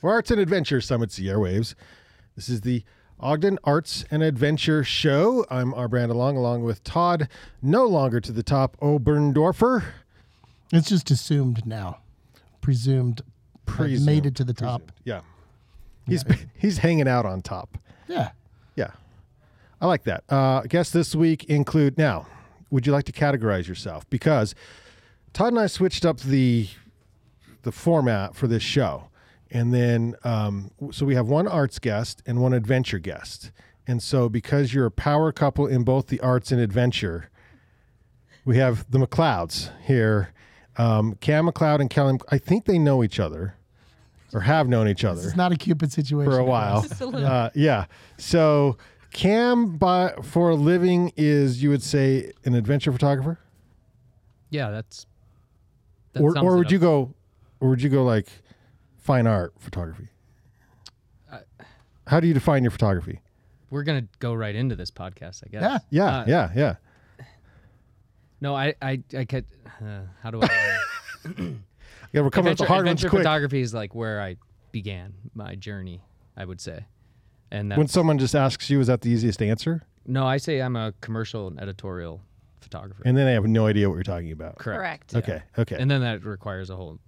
for Arts and Adventure Summits the Airwaves. This is the Ogden Arts and Adventure Show. I'm R. Brandon Long, along with Todd, no longer to the top, Oberndorfer. It's just assumed now, presumed. Presumed- made it to the top. presumed. Yeah. He's he's hanging out on top. Yeah. Yeah. I like that. Uh, guests this week include now, would you like to categorize yourself? Because Todd and I switched up the the format for this show. And then um, so we have one arts guest and one adventure guest. And so because you're a power couple in both the arts and adventure, we have the McLeods here. Um, Cam McLeod and Kelly, I think they know each other or have known each other It's not a Cupid situation. for a while. A. Uh, yeah. So Cam, by for a living, is you would say an adventure photographer, Yeah, that's. That or or would up. you go, or would you go like fine art photography? Uh, How do you define your photography? We're gonna go right into this podcast, I guess. Yeah. Yeah, Uh, yeah, yeah. No, I, I, I could. Uh, how do I? Yeah, we're coming up adventure, the hard ones adventure quick. photography is like where I began my journey. I would say, and When someone just asks you, is that the easiest answer? no, I say I'm a commercial and editorial photographer. And then they have no idea what you're talking about. Correct. yeah. Okay, okay, And then that requires a whole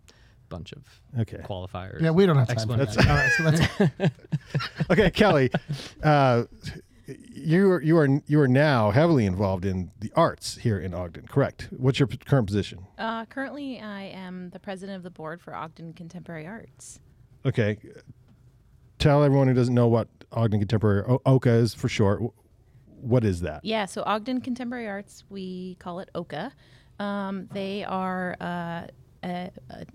bunch of okay. qualifiers. Yeah, we don't have time for that. All right, so let's, okay, Kelly, uh, you are you are you are now heavily involved in the arts here in Ogden. Correct. What's your p- current position? Uh, currently, I am the president of the board for Ogden Contemporary Arts. Okay. Tell everyone who doesn't know what Ogden Contemporary o- OCA is for short. What is that? Yeah, so Ogden Contemporary Arts, we call it OCA. Um, they are uh, a, a,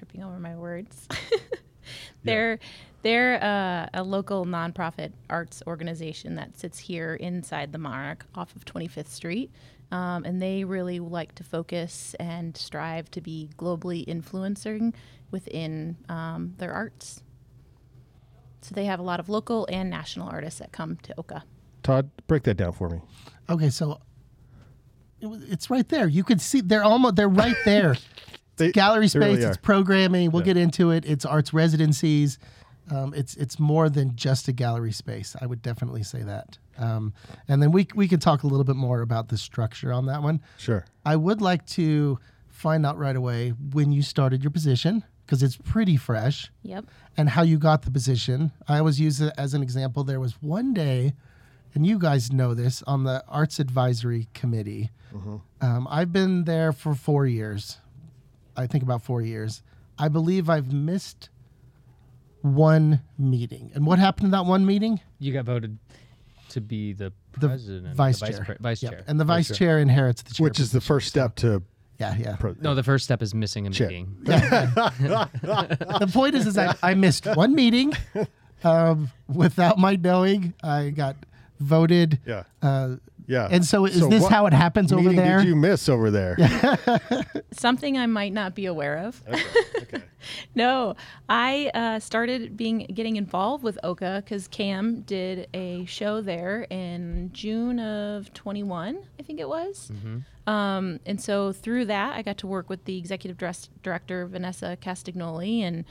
tripping over my words. they're they're uh, a local nonprofit arts organization that sits here inside the Monarch off of 25th Street. Um, and they really like to focus and strive to be globally influencing within um, their arts. So they have a lot of local and national artists that come to OCA. Todd, break that down for me. okay, so it's right there. You can see they're almost they're right there. They- Gallery space. really it's programming. We'll Yeah. get into it. It's arts residencies. Um, it's it's more than just a gallery space. I would definitely say that. Um, and then we we could talk a little bit more about the structure on that one. Sure. I would like to find out right away when you started your position because it's pretty fresh Yep. and how you got the position. I always use it as an example. There was one day, and you guys know this, on the Arts Advisory Committee. Um, I've been there for four years. I think about four years. I believe I've missed one meeting. And what happened in that one meeting? You got voted to be the The vice the chair. pre- vice Yep. chair, And the vice chair inherits the chair. Which is the first step to. Yeah, yeah. Pro- No, the first step is missing a Chair. meeting. the point is, is I, I missed one meeting um, without my knowing. I got voted. yeah. Uh, Yeah. and so is this how it happens over meeting there? Did you miss over there? Something I might not be aware of. okay. no, I uh, started being getting involved with OCA because Cam did a show there in June of 21, I think it was. Um, and so through that, I got to work with the executive dress- director Vanessa Castagnoli and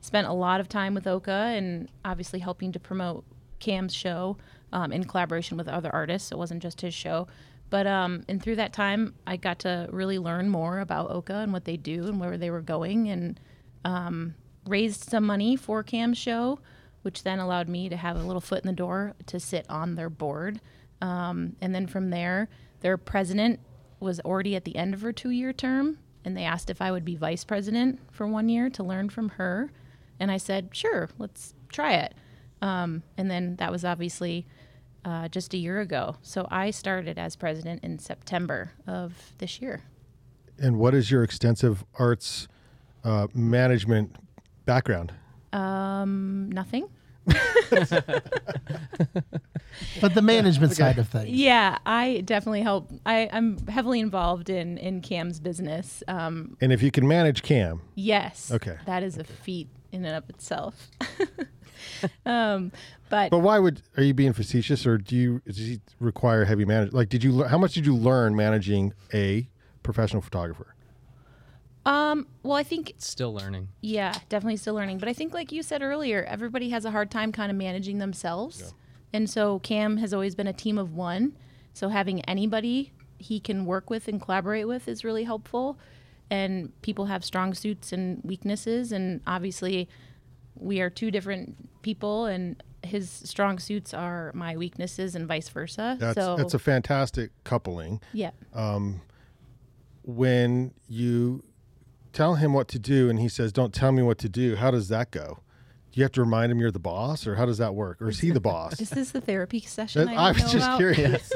spent a lot of time with OCA and obviously helping to promote Cam's show um, in collaboration with other artists. It wasn't just his show. But um, and through that time, I got to really learn more about OCA and what they do and where they were going, and um, raised some money for Cam's show, which then allowed me to have a little foot in the door to sit on their board. Um, and then from there, their president was already at the end of her two-year term, and they asked if I would be vice president for one year to learn from her, and I said, sure, let's try it. Um, and then that was obviously uh, just a year ago. So I started as president in September of this year. And what is your extensive arts uh, management background? Um, nothing. but the management side of things. Yeah, I definitely help. I, I'm heavily involved in in Cam's business. Um, And if you can manage Cam, yes. Okay. That is a feat in and of itself. um, but but why would are you being facetious, or do you does he require heavy manage? Like, did you how much did you learn managing a professional photographer? Um, well, I think it's Still learning. Yeah, definitely still learning. But I think, like you said earlier, everybody has a hard time kind of managing themselves. And so Cam has always been a team of one. So having anybody he can work with and collaborate with is really helpful. And people have strong suits and weaknesses. And obviously, we are two different people, and his strong suits are my weaknesses, and vice versa. That's so, that's a fantastic coupling. yeah. When you tell him what to do and he says, "Don't tell me what to do," how does that go? Do you have to remind him you're the boss, or how does that work? Or is he the boss? Is this the therapy session? That- I, I don't was know just about? curious.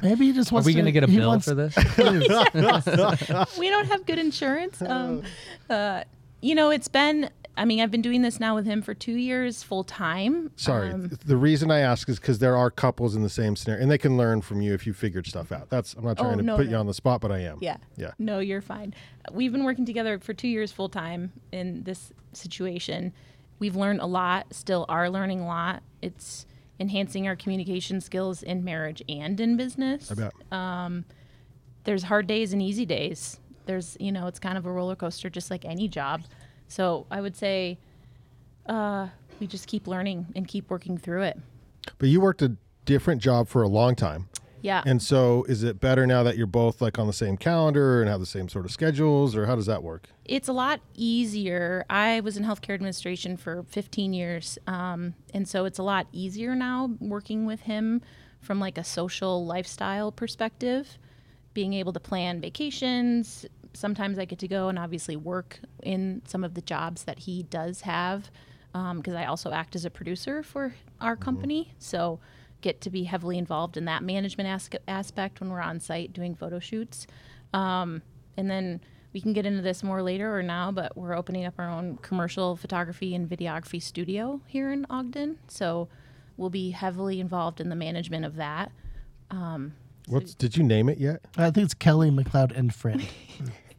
Maybe he just wants. Are we to. going to get a bill wants- for this? we don't have good insurance. Um, uh, you know, it's been. I mean, I've been doing this now with him for two years full time. Sorry. Um, the reason I ask is because there are couples in the same scenario, and they can learn from you if you figured stuff out. That's I'm not Oh, trying to no, put you on the spot, but I am. yeah. Yeah. No, you're fine. We've been working together for two years full time in this situation. We've learned a lot. Still are learning a lot. It's enhancing our communication skills in marriage and in business. I bet. Uh, there's hard days and easy days. There's, you know, it's kind of a roller coaster, just like any job. So I would say uh, we just keep learning and keep working through it. but you worked a different job for a long time. Yeah. And so, is it better now that you're both like on the same calendar and have the same sort of schedules, or how does that work? it's a lot easier. I was in healthcare administration for 15 years, um, and so it's a lot easier now working with him from like a social lifestyle perspective. Being able to plan vacations. Sometimes I get to go and obviously work in some of the jobs that he does have, um, because I also act as a producer for our mm-hmm. company. So get to be heavily involved in that management as- aspect when we're on site doing photo shoots. Um, and then we can get into this more later or now, but we're opening up our own commercial photography and videography studio here in Ogden. So we'll be heavily involved in the management of that. Um, What's did you name it yet? I think it's Kelly McLeod and friend.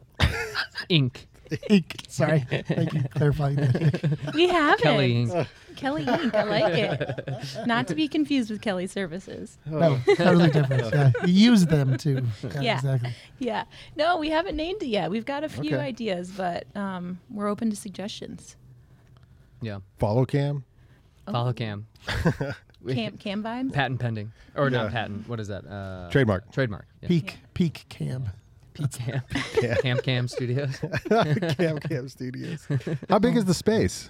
Ink. Ink. Sorry. Thank you for clarifying that. We have Kelly it. Ink. Kelly Inc. I like it. Not to be confused with Kelly Services. No, totally different. Yeah. You use them too. Yeah, Yeah. Exactly. Yeah. No, we haven't named it yet. We've got a few Okay. ideas, but um, we're open to suggestions. Yeah. Follow cam. Follow cam. Cam, cam vibes? Patent pending. Or Yeah. not patent. What is that? Uh, Trademark. Trademark. Yeah. Peak. Peak cam. Peak Cam. Cam Cam Studios. cam Cam Studios. How big is the space?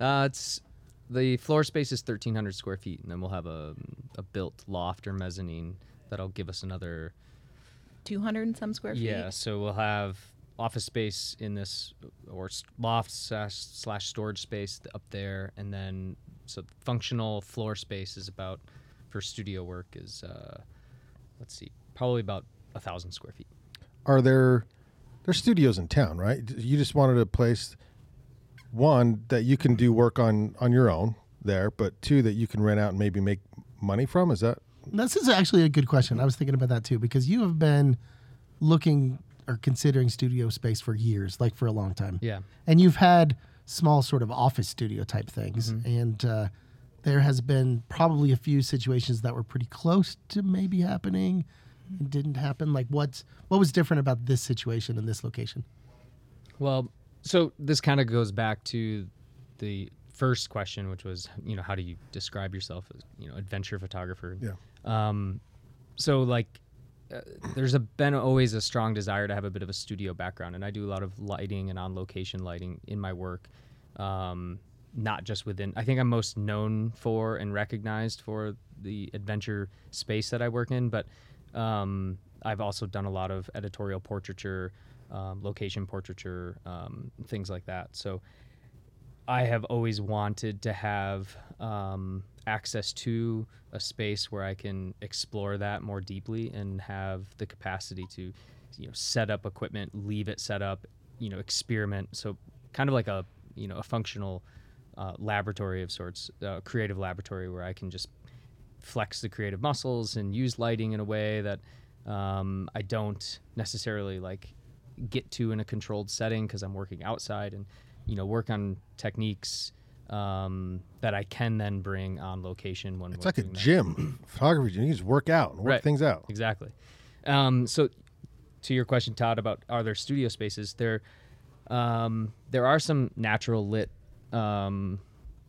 Uh, it's the floor space is 1,300 square feet, and then we'll have a, a built loft or mezzanine that'll give us another. 200 and some square feet? Yeah, so we'll have office space in this or s- loft slash, slash storage space th- up there, and then so functional floor space is about for studio work is uh, let's see, probably about a thousand square feet. Are there there's studios in town, right? You just wanted a place one that you can do work on on your own there, but two that you can rent out and maybe make money from. Is that This is actually a good question. I was thinking about that too because you have been looking or considering studio space for years, like for a long time. Yeah. And you've had small sort of office studio type things. And uh, there has been probably a few situations that were pretty close to maybe happening and didn't happen. Like what's what was different about this situation in this location? Well, so this kind of goes back to the first question, which was, you know, how do you describe yourself as, you know, adventure photographer? Yeah. Um, so like, uh, there's a, been always a strong desire to have a bit of a studio background, and I do a lot of lighting and on location lighting in my work. Um, not just within. I think I'm most known for and recognized for the adventure space that I work in, but um, I've also done a lot of editorial portraiture, um, location portraiture, um, things like that. So I have always wanted to have um, access to a space where I can explore that more deeply and have the capacity to, you know, set up equipment, leave it set up, you know, experiment. So kind of like a, you know, a functional uh, laboratory of sorts, uh, creative laboratory where I can just flex the creative muscles and use lighting in a way that um, I don't necessarily like get to in a controlled setting because I'm working outside and you know work on techniques um, that I can then bring on location when it's like a that. gym. Photography, you just work out and work Right. things out. Exactly. Um, so to your question, Todd, about are there studio spaces? There, um, there are some natural lit um,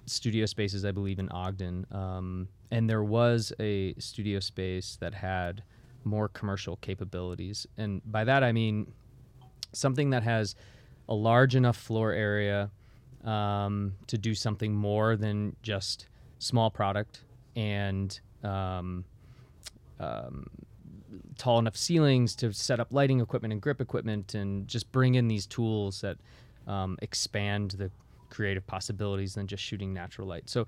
studio spaces, I believe, in Ogden, um, and there was a studio space that had more commercial capabilities, and by that I mean something that has a large enough floor area um, to do something more than just small product and um, um, tall enough ceilings to set up lighting equipment and grip equipment and just bring in these tools that um, expand the creative possibilities than just shooting natural light. So,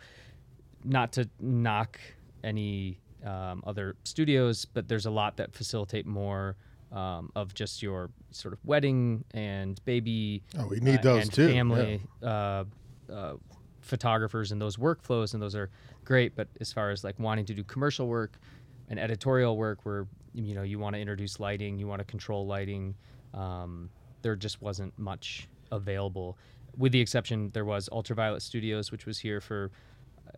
not to knock any um, other studios, but there's a lot that facilitate more um, of just your sort of wedding and baby. Oh, we need uh, those and too, Family uh, uh, photographers and those workflows, and those are great. But as far as like wanting to do commercial work and editorial work, where you know you want to introduce lighting, you want to control lighting, um, there just wasn't much available. With the exception, there was Ultraviolet Studios, which was here for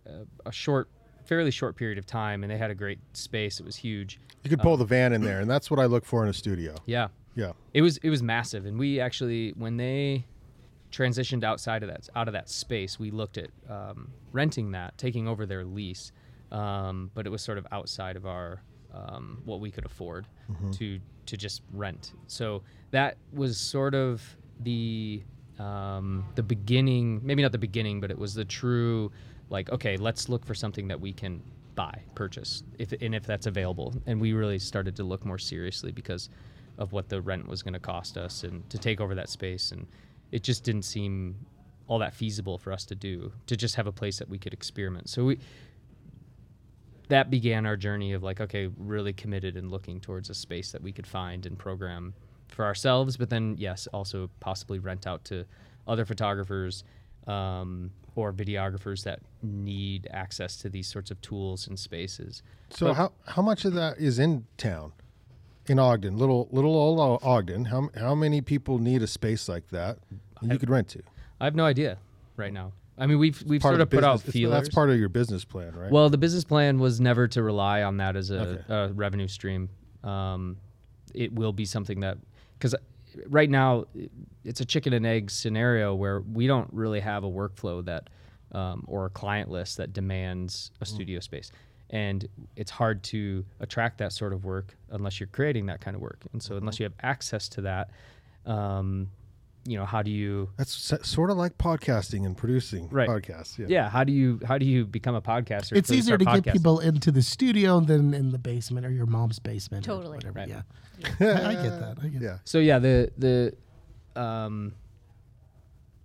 a, a short, fairly short period of time, and they had a great space. It was huge. You could pull the van in there, and that's what I look for in a studio. Yeah, Yeah. it was it was massive, and we actually when they transitioned outside of that out of that space, we looked at um, renting that, taking over their lease, um, but it was sort of outside of our um, what we could afford to to just rent. So that was sort of the um, the beginning, maybe not the beginning, but it was the true like okay, let's look for something that we can buy, purchase, if and if that's available. And we really started to look more seriously because of what the rent was going to cost us and to take over that space and it just didn't seem all that feasible for us to do to just have a place that we could experiment. So we that began our journey of like okay, really committed and looking towards a space that we could find and program for ourselves, but then yes, also possibly rent out to other photographers um, or videographers that need access to these sorts of tools and spaces. So But- how how much of that is in town, in Ogden, little little old Ogden? How how many people need a space like that? You could rent to. I have no idea right now. I mean, we've we've Part sort of the put out feelers. That's part of your business plan, right? Well, the business plan was never to rely on that as a, Okay. a revenue stream. Um, it will be something that because right now it's a chicken and egg scenario where we don't really have a workflow that um, or a client list that demands a studio space, and it's hard to attract that sort of work unless you're creating that kind of work. And so, unless you have access to that, um, you know, how do you that's s- sort of like podcasting and producing Right. podcasts. Yeah. yeah how do you how do you become a podcaster It's easier start to get people into the studio than in the basement or your mom's basement. or Totally. whatever. Right. Yeah. I, I get that. I get Yeah. So yeah, the the um,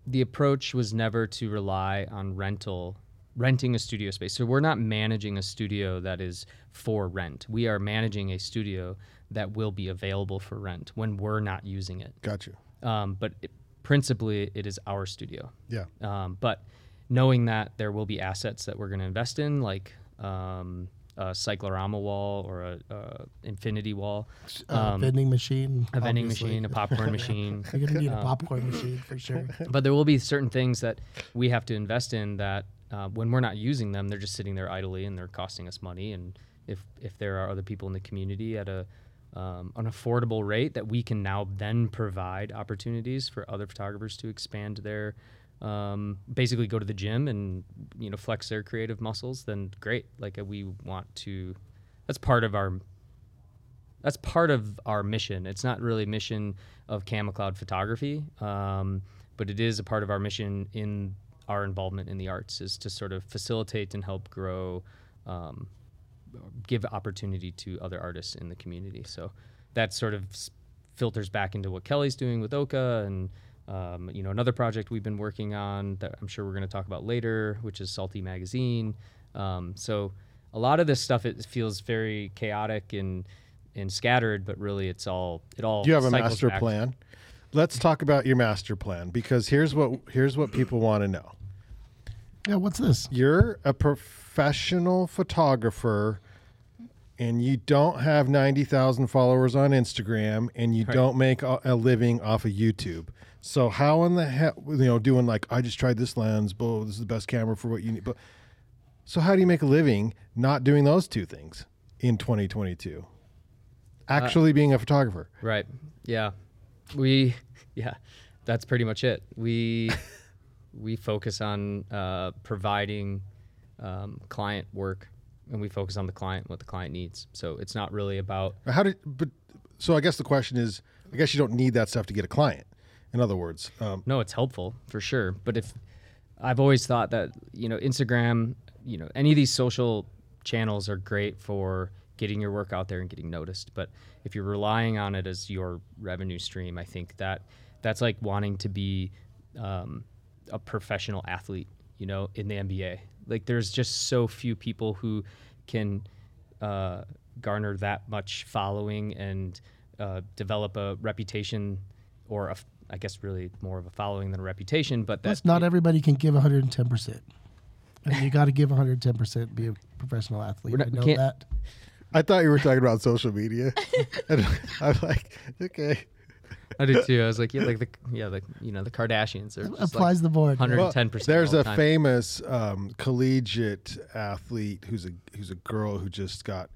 the approach was never to rely on rental renting a studio space. So we're not managing a studio that is for rent. We are managing a studio that will be available for rent when we're not using it. Got you. Um, but it, principally, it is our studio. Yeah. Um, but knowing that there will be assets that we're going to invest in, like um, a cyclorama wall or a, a infinity wall, Uh, um, vending machine. a vending obviously. machine, a popcorn machine. You're gonna need a Um, popcorn machine for sure. but there will be certain things that we have to invest in that uh, when we're not using them, they're just sitting there idly and they're costing us money. And if if there are other people in the community at a um, an affordable rate that we can now then provide opportunities for other photographers to expand their um, basically go to the gym and you know flex their creative muscles then great like uh, we want to that's part of our that's part of our mission. It's not really mission of Cam McLeod photography, um, but it is a part of our mission in our involvement in the arts is to sort of facilitate and help grow, um, give opportunity to other artists in the community. So that sort of s- filters back into what Kelly's doing with OCA and. Um, you know, another project we've been working on that I'm sure we're going to talk about later, which is Salty Magazine. Um, so a lot of this stuff it feels very chaotic and and scattered, but really it's all it all. Do you have a master back. plan? Let's talk about your master plan because here's what here's what people want to know. Yeah. What's this? You're a professional photographer and you don't have 90,000 followers on Instagram and you Right. don't make a, a living off of YouTube. So how in the hell, you know, doing like I just tried this lens, blah, this is the best camera for what you need. But so how do you make a living not doing those two things in 2022? Uh, actually being a photographer. Right. Yeah. We yeah, that's pretty much it. We we focus on uh, providing um, client work and we focus on the client what the client needs. So it's not really about How did but so I guess the question is I guess you don't need that stuff to get a client. In other words, um, no, it's helpful for sure, but if I've always thought that, you know, Instagram, you know, any of these social channels are great for getting your work out there and getting noticed, but if you're relying on it as your revenue stream, I think that that's like wanting to be um, a professional athlete, you know, in the NBA. Like there's just so few people who can uh, garner that much following and uh, develop a reputation or a, I guess really more of a following than a reputation, but that's not everybody can give 110%. And you got to give 110% be a professional athlete. We're I know that. I thought you were talking about social media. and I'm like, okay. I did too. I was like, yeah, like the yeah, the you know the Kardashians are just Applies the board. like Well, 110 percent. There's all a the time. famous um, collegiate athlete who's a who's a girl who just got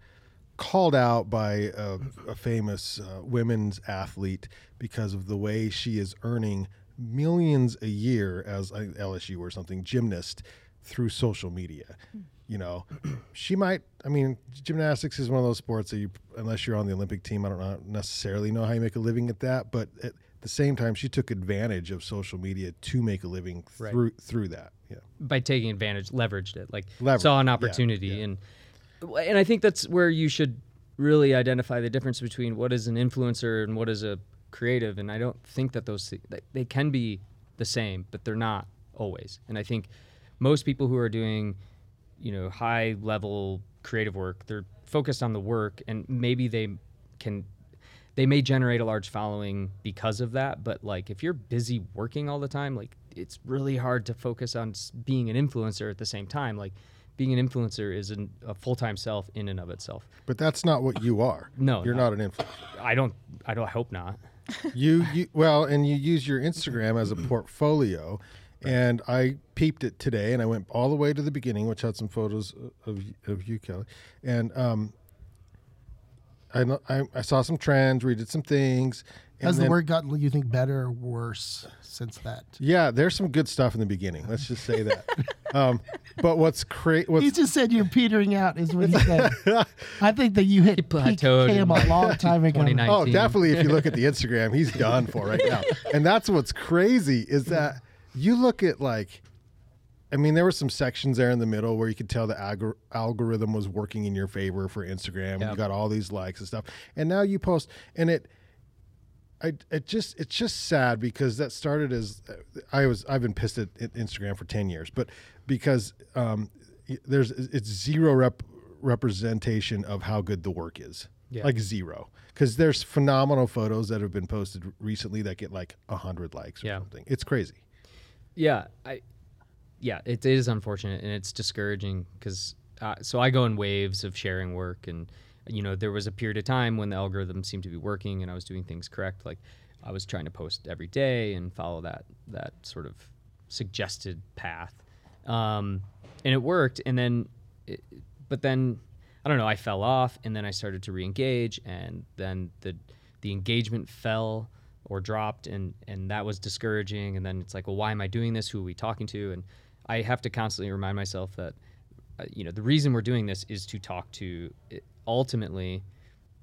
called out by a, a famous uh, women's athlete because of the way she is earning millions a year as a LSU or something gymnast through social media. You know, she might. I mean, gymnastics is one of those sports that you, unless you're on the Olympic team, I don't necessarily know how you make a living at that. But at the same time, she took advantage of social media to make a living Right. through through that. Yeah. by taking advantage, leveraged it, like Leveraged, saw an opportunity, yeah. and and I think that's where you should really identify the difference between what is an influencer and what is a creative. And I don't think that those they can be the same, but they're not always. And I think most people who are doing, you know, high level creative work, they're focused on the work, and maybe they can they may generate a large following because of that but like if you're busy working all the time like it's really hard to focus on being an influencer at the same time like being an influencer is an, a full-time self in and of itself But that's not what you are. No, you're no. not an influencer. i don't i don't I hope not you, you well, and you use your Instagram as a portfolio. And I peeped it today, and I went all the way to the beginning, which had some photos of of you, Kelly. And um, I I, I saw some trends. We did some things. and Has the then- work gotten, you think, better or worse since that? Yeah, there's some good stuff in the beginning. Let's just say that. um, but what's crazy? What's He just said you're petering out, is what he said. I think that you hit peak plateaued Cam in a long time ago. 2019. Oh, definitely. If you look at the Instagram, he's done for right now. And that's what's crazy is that you look at like, I mean, there were some sections there in the middle where you could tell the algor- algorithm was working in your favor for Instagram. and You got all these likes and stuff, and now you post, and it, I, it just, it's just sad because that started as I was, I've been pissed at at Instagram for ten years, but because um, there's, it's zero rep representation of how good the work is Yeah. like zero because there's phenomenal photos that have been posted recently that get like 100 likes or Yeah. something it's crazy Yeah, I yeah, it is unfortunate and it's discouraging because uh, so I go in waves of sharing work and you know there was a period of time when the algorithm seemed to be working and I was doing things correct like I was trying to post every day and follow that that sort of suggested path. Um, and it worked and then it, but then I don't know I fell off and then I started to re-engage and then the the engagement fell or dropped and and that was discouraging. And then it's like well why am I doing this? Who are we talking to? And I have to constantly remind myself that uh, you know the reason we're doing this is to talk to ultimately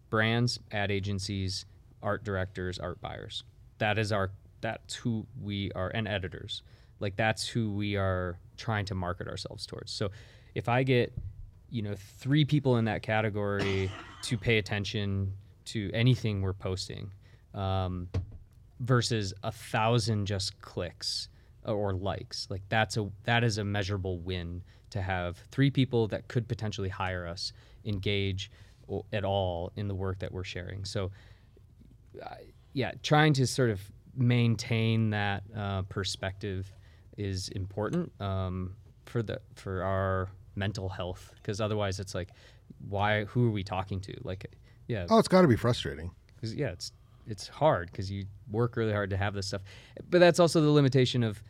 brands ad agencies art directors art buyers. That is our that's who we are and editors. Like that's who we are trying to market ourselves towards. So if i get you know three people in that category to pay attention to anything we're posting um, versus a thousand just clicks or likes. Like that's a that is a measurable win to have three people that could potentially hire us engage at all in the work that we're sharing. So uh, yeah trying to sort of maintain that uh, perspective is important um, for the for our mental health. Because otherwise it's like why who are we talking to? Like yeah. Oh it's got to be frustrating. Yeah, it's it's hard because you work really hard to have this stuff, but that's also the limitation of.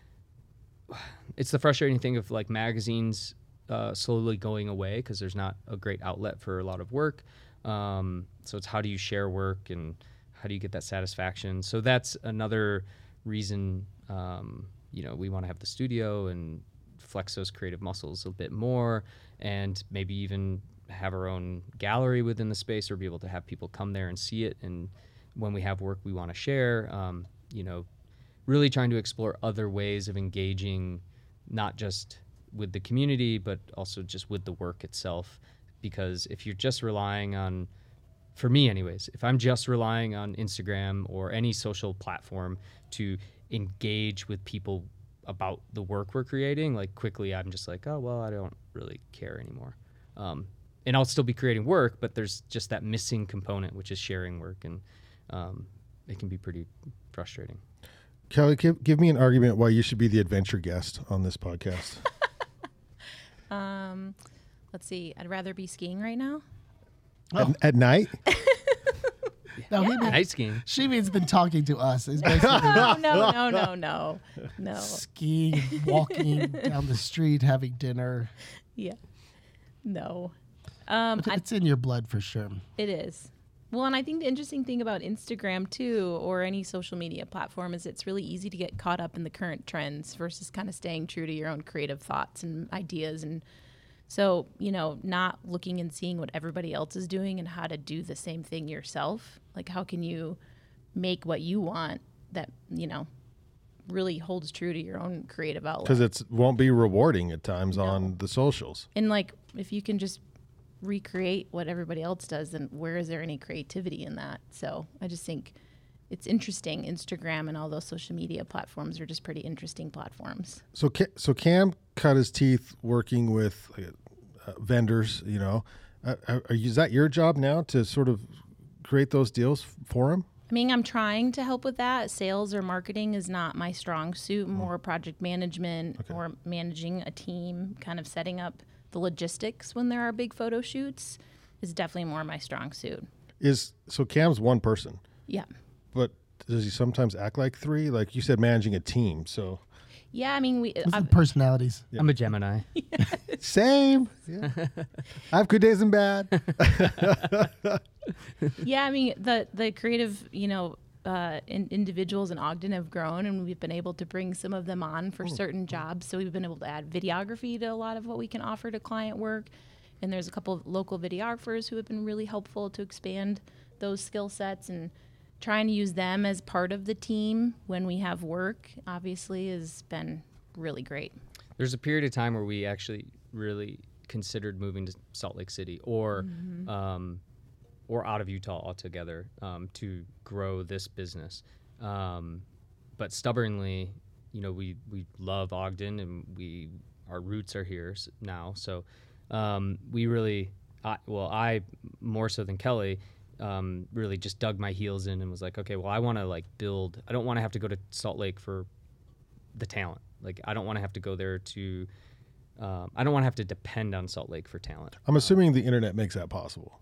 It's the frustrating thing of like magazines uh, slowly going away because there's not a great outlet for a lot of work. Um, so it's how do you share work and how do you get that satisfaction? So that's another reason, um, you know, we want to have the studio and flex those creative muscles a bit more and maybe even have our own gallery within the space or be able to have people come there and see it. And when we have work we want to share, um, you know, really trying to explore other ways of engaging, not just with the community, but also just with the work itself. Because if you're just relying on, for me, anyways, if I'm just relying on Instagram or any social platform to engage with people about the work we're creating, like quickly I'm just like, oh, well, I don't really care anymore. Um, and I'll still be creating work, but there's just that missing component, which is sharing work. And um, it can be pretty frustrating. Kelly, give, give me an argument why you should be the adventure guest on this podcast. Um, let's see. I'd rather be skiing right now. at, at night? No, he means, Night skiing. she means been talking to us. Is basically No, no, no, no, no, no. skiing, walking down the street, having dinner. Yeah, no. Um, I, It's in your blood for sure. It is. Well, and I think the interesting thing about Instagram too, or any social media platform, is it's really easy to get caught up in the current trends versus kind of staying true to your own creative thoughts and ideas. And so, you know, not looking and seeing what everybody else is doing and how to do the same thing yourself. Like, how can you make what you want that, you know, really holds true to your own creative outlet? Because it won't be rewarding at times No. on the socials. And like, if you can just recreate what everybody else does, then where is there any creativity in that? So I just think it's interesting. Instagram and all those social media platforms are just pretty interesting platforms. So, so Cam cut his teeth working with uh, vendors. You know, uh, are, are you, is that your job now to sort of create those deals for him? I mean, I'm trying to help with that. Sales or marketing is not my strong suit, more project management or managing a team, kind of setting up the logistics when there are big photo shoots is definitely more my strong suit. Is so Cam's one person, Yeah. but does he sometimes act like three? Like you said, managing a team. So Yeah, I mean, we What's the I've, uh, personalities? I'm a Gemini. same. Yeah. I have good days and bad. yeah, I mean the the creative, you know, uh, in, individuals in Ogden have grown, and we've been able to bring some of them on for certain jobs. So we've been able to add videography to a lot of what we can offer to client work. And there's a couple of local videographers who have been really helpful to expand those skill sets and trying to use them as part of the team when we have work. Obviously, has been really great. There's a period of time where we actually really considered moving to Salt Lake City or um, or out of Utah altogether um, to grow this business. Um, but stubbornly, you know, we we love Ogden and we our roots are here now. So um, we really, I, well, I more so than Kelly. Um, really just dug my heels in and was like, okay, well, I want to like build. I don't want to have to go to Salt Lake for the talent. Like I don't want to have to go there to. Um, I don't want to have to depend on Salt Lake for talent. I'm assuming the internet makes that possible.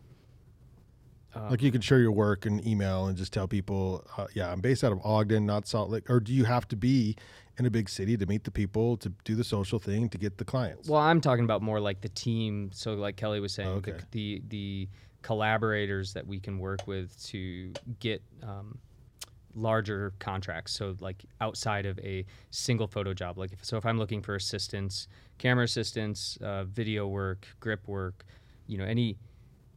Uh, like you can share your work and email and just tell people, uh, yeah, I'm based out of Ogden, not Salt Lake. Or do you have to be in a big city to meet the people, to do the social thing, to get the clients? Well, I'm talking about more like the team. So, like Kelly was saying, Okay. the, the the collaborators that we can work with to get um, larger contracts. So, like outside of a single photo job. Like, if, so if I'm looking for assistance, camera assistance, uh, video work, grip work, you know, any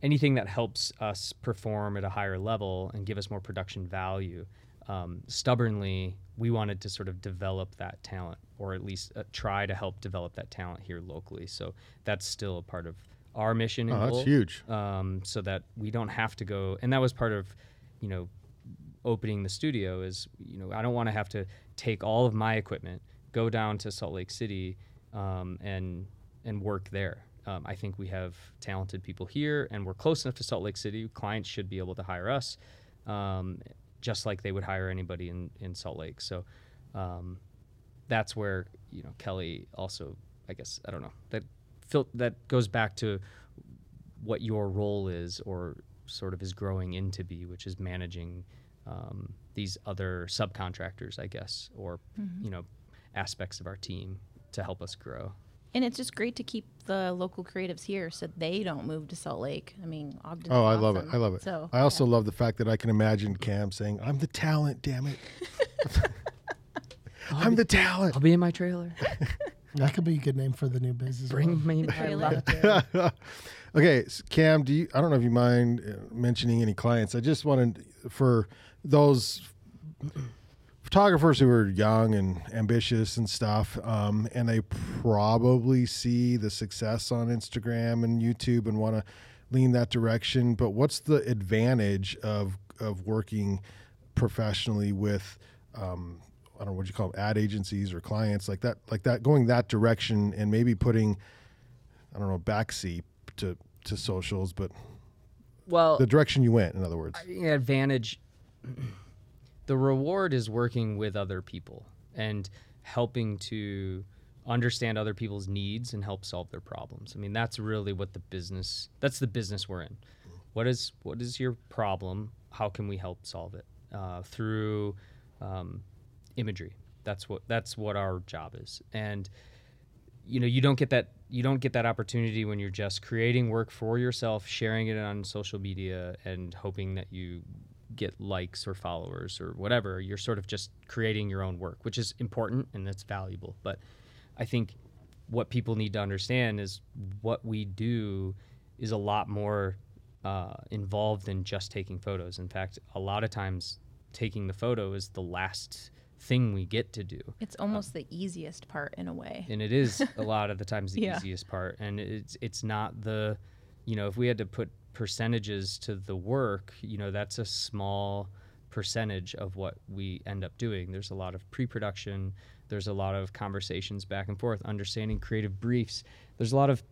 anything that helps us perform at a higher level and give us more production value. Um, stubbornly, we wanted to sort of develop that talent, or at least uh, try to help develop that talent here locally. So that's still a part of our mission. Oh, goal, that's huge. Um, so that we don't have to go, and that was part of, you know, opening the studio. Is you know I don't want to have to take all of my equipment, go down to Salt Lake City, um, and and work there. Um, I think we have talented people here, and we're close enough to Salt Lake City. Clients should be able to hire us, um, just like they would hire anybody in, in Salt Lake. So um, that's where you know Kelly also, I guess, I don't know that fil- that goes back to what your role is, or sort of is growing into be, which is managing um, these other subcontractors, I guess, or you know aspects of our team to help us grow. And it's just great to keep the local creatives here so they don't move to Salt Lake. I mean, Ogden's Oh, I love it. I love it. So I also love the fact that I can imagine Cam saying, "I'm the talent, damn it." I'm the talent. I'll be in my trailer. That could be a good name for the new business. Bring me. I I love love it. Okay, s- Cam, do you? I don't know if you mind uh, mentioning any clients. I just wanted for those photographers who are young and ambitious and stuff, um, and they probably see the success on Instagram and YouTube and want to lean that direction. But what's the advantage of of working professionally with? Um, I don't know what you call them, ad agencies or clients like that, like that, going that direction and maybe putting I don't know, backseat to to socials, but Well, the direction you went, in other words. Advantage the reward is working with other people and helping to understand other people's needs and help solve their problems. I mean, that's really what the business that's the business we're in. What is what is your problem? How can we help solve it? Uh, through um, imagery. That's what that's what our job is. And you know you don't get that you don't get that opportunity when you're just creating work for yourself sharing it on social media and hoping that you get likes or followers or whatever you're sort of just creating your own work which is important and that's valuable but i think what people need to understand is what we do is a lot more uh, involved than just taking photos in fact a lot of times taking the photo is the last thing we get to do It's almost the easiest part in a way. and it is a lot of the times the Yeah. easiest part and it's it's not the you know if we had to put percentages to the work you know that's a small percentage of what we end up doing there's a lot of pre-production there's a lot of conversations back and forth understanding creative briefs there's a lot of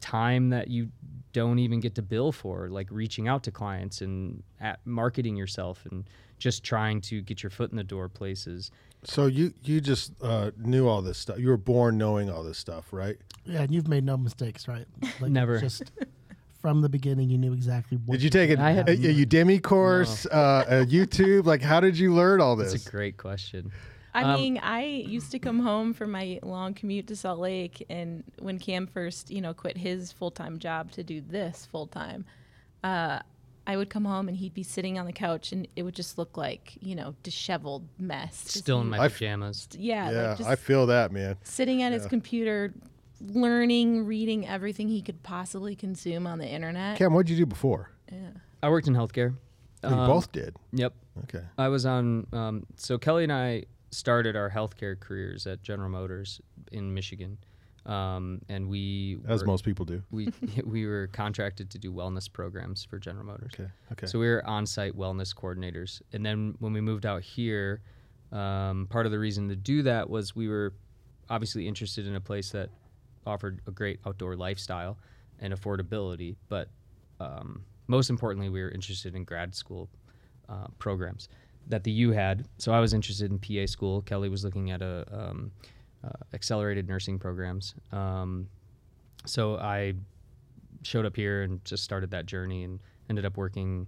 time that you don't even get to bill for like reaching out to clients and at marketing yourself and just trying to get your foot in the door places So you you just uh, knew all this stuff. You were born knowing all this stuff, right? Yeah, and you've made no mistakes, right? Like Never. Just from the beginning, you knew exactly what. Did you take a, I had- a, a Udemy course, uh, a YouTube? Like, how did you learn all this? that's a great question I Um, mean, I used to come home from my long commute to Salt Lake, and when Cam first, you know, quit his full time job to do this full time, uh, I would come home and he'd be sitting on the couch, and it would just look like, you know, disheveled mess. Just still in my I f- pajamas. yeah, yeah, like just I feel that, man. sitting at his computer, learning, reading everything he could possibly consume on the internet. Cam, what'd you do before? Yeah. I worked in healthcare. Oh, you Um, both did. Yep. Okay. I was on. Um, so Kelly and I started our healthcare careers at General Motors in Michigan, um, and we As were, most people do. we we were contracted to do wellness programs for General Motors. Okay. Okay. So we were on-site wellness coordinators, and then when we moved out here, um, part of the reason to do that was we were obviously interested in a place that offered a great outdoor lifestyle and affordability, but um, most importantly, we were interested in grad school uh, programs that the U had. So I was interested in PA school. Kelly was looking at a um, uh, accelerated nursing programs. Um, so I showed up here and just started that journey and ended up working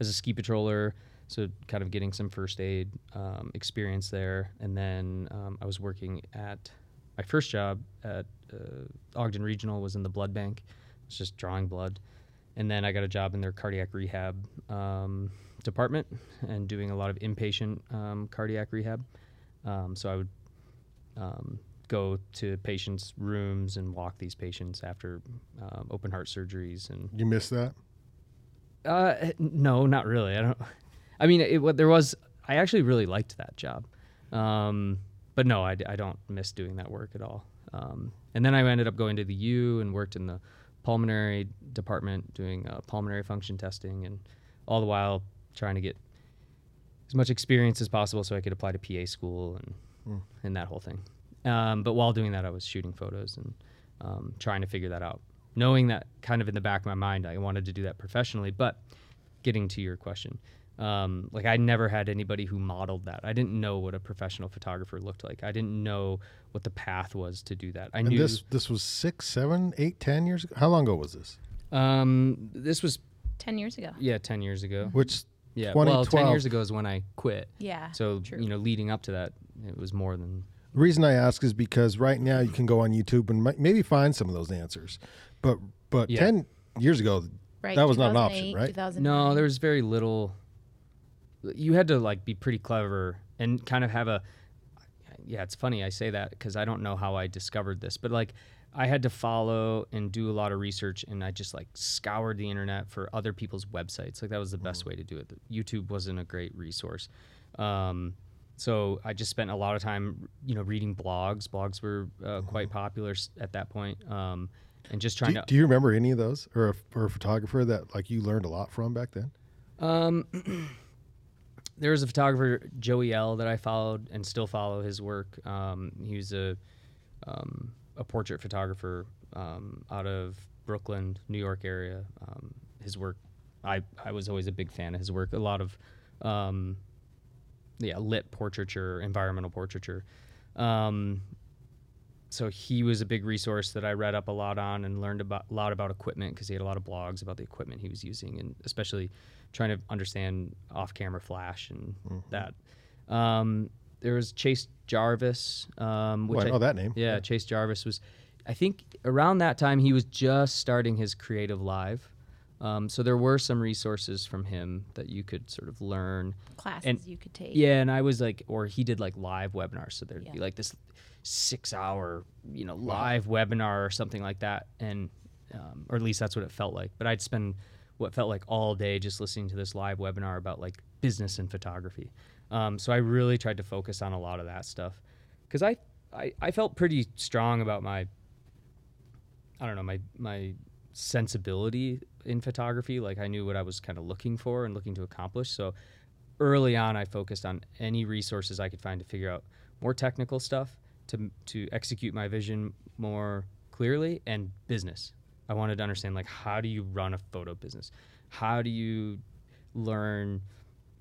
as a ski patroller. So kind of getting some first aid um, experience there, and then um, I was working at my first job at uh, Ogden Regional was in the blood bank. I was just drawing blood, and then I got a job in their cardiac rehab um, department and doing a lot of inpatient um, cardiac rehab. Um, so I would um, go to patients' rooms and walk these patients after um, open heart surgeries and you missed that? uh, no, not really. I don't. I mean, it, what there was. I actually really liked that job, um, but no, I, I don't miss doing that work at all. Um, and then I ended up going to the U and worked in the pulmonary department doing uh, pulmonary function testing, and all the while trying to get as much experience as possible so I could apply to PA school and and that whole thing. Um, but while doing that, I was shooting photos and um, trying to figure that out, knowing that kind of in the back of my mind, I wanted to do that professionally. But getting to your question, um, like I never had anybody who modeled that. I didn't know what a professional photographer looked like. I didn't know what the path was to do that. I And knew this this was six, seven, eight, ten years ago. How long ago was this? um, this was 10 years ago. yeah, ten years ago. Which Yeah, well, ten years ago is when I quit. Yeah. So true. you know, leading up to that, it was more than The reason I ask is because right now you can go on YouTube and maybe find some of those answers, but but Yeah. ten years ago, Right. that was not an option, right? No, there was very little. You had to like be pretty clever and kind of have a. Yeah, it's funny I say that because I don't know how I discovered this, but like I had to follow and do a lot of research, and I just like scoured the internet for other people's websites. Like that was the best way to do it. YouTube wasn't a great resource. Um, so I just spent a lot of time, you know, reading blogs. Blogs were uh, quite popular at that point, um, and just trying Do, to do you remember any of those, or a, or a photographer that like you learned a lot from back then? Um, there was a photographer Joey L that I followed and still follow his work. Um, he was a um, a portrait photographer um, out of Brooklyn, New York area. Um, his work, I I was always a big fan of his work. A lot of um, yeah, lit portraiture, environmental portraiture. Um, so he was a big resource that I read up a lot on and learned about a lot about equipment because he had a lot of blogs about the equipment he was using and especially trying to understand off-camera flash and that. Um, there was Chase Jarvis, um, which Well, I know that name. Yeah, Chase Jarvis was. I think around that time he was just starting his CreativeLive. Um, so there were some resources from him that you could sort of learn. classes and- you could take. Yeah, and I was like, or he did like live webinars, so there'd be like this six-hour, you know, live webinar or something like that, and um, or at least that's what it felt like. But I'd spend what felt like all day just listening to this live webinar about like business and photography. Um, so I really tried to focus on a lot of that stuff because I, I I felt pretty strong about my I don't know my my sensibility in photography. Like I knew what I was kind of looking for and looking to accomplish. So early on, I focused on any resources I could find to figure out more technical stuff to to execute my vision more clearly and business. I wanted to understand like how do you run a photo business? How do you learn,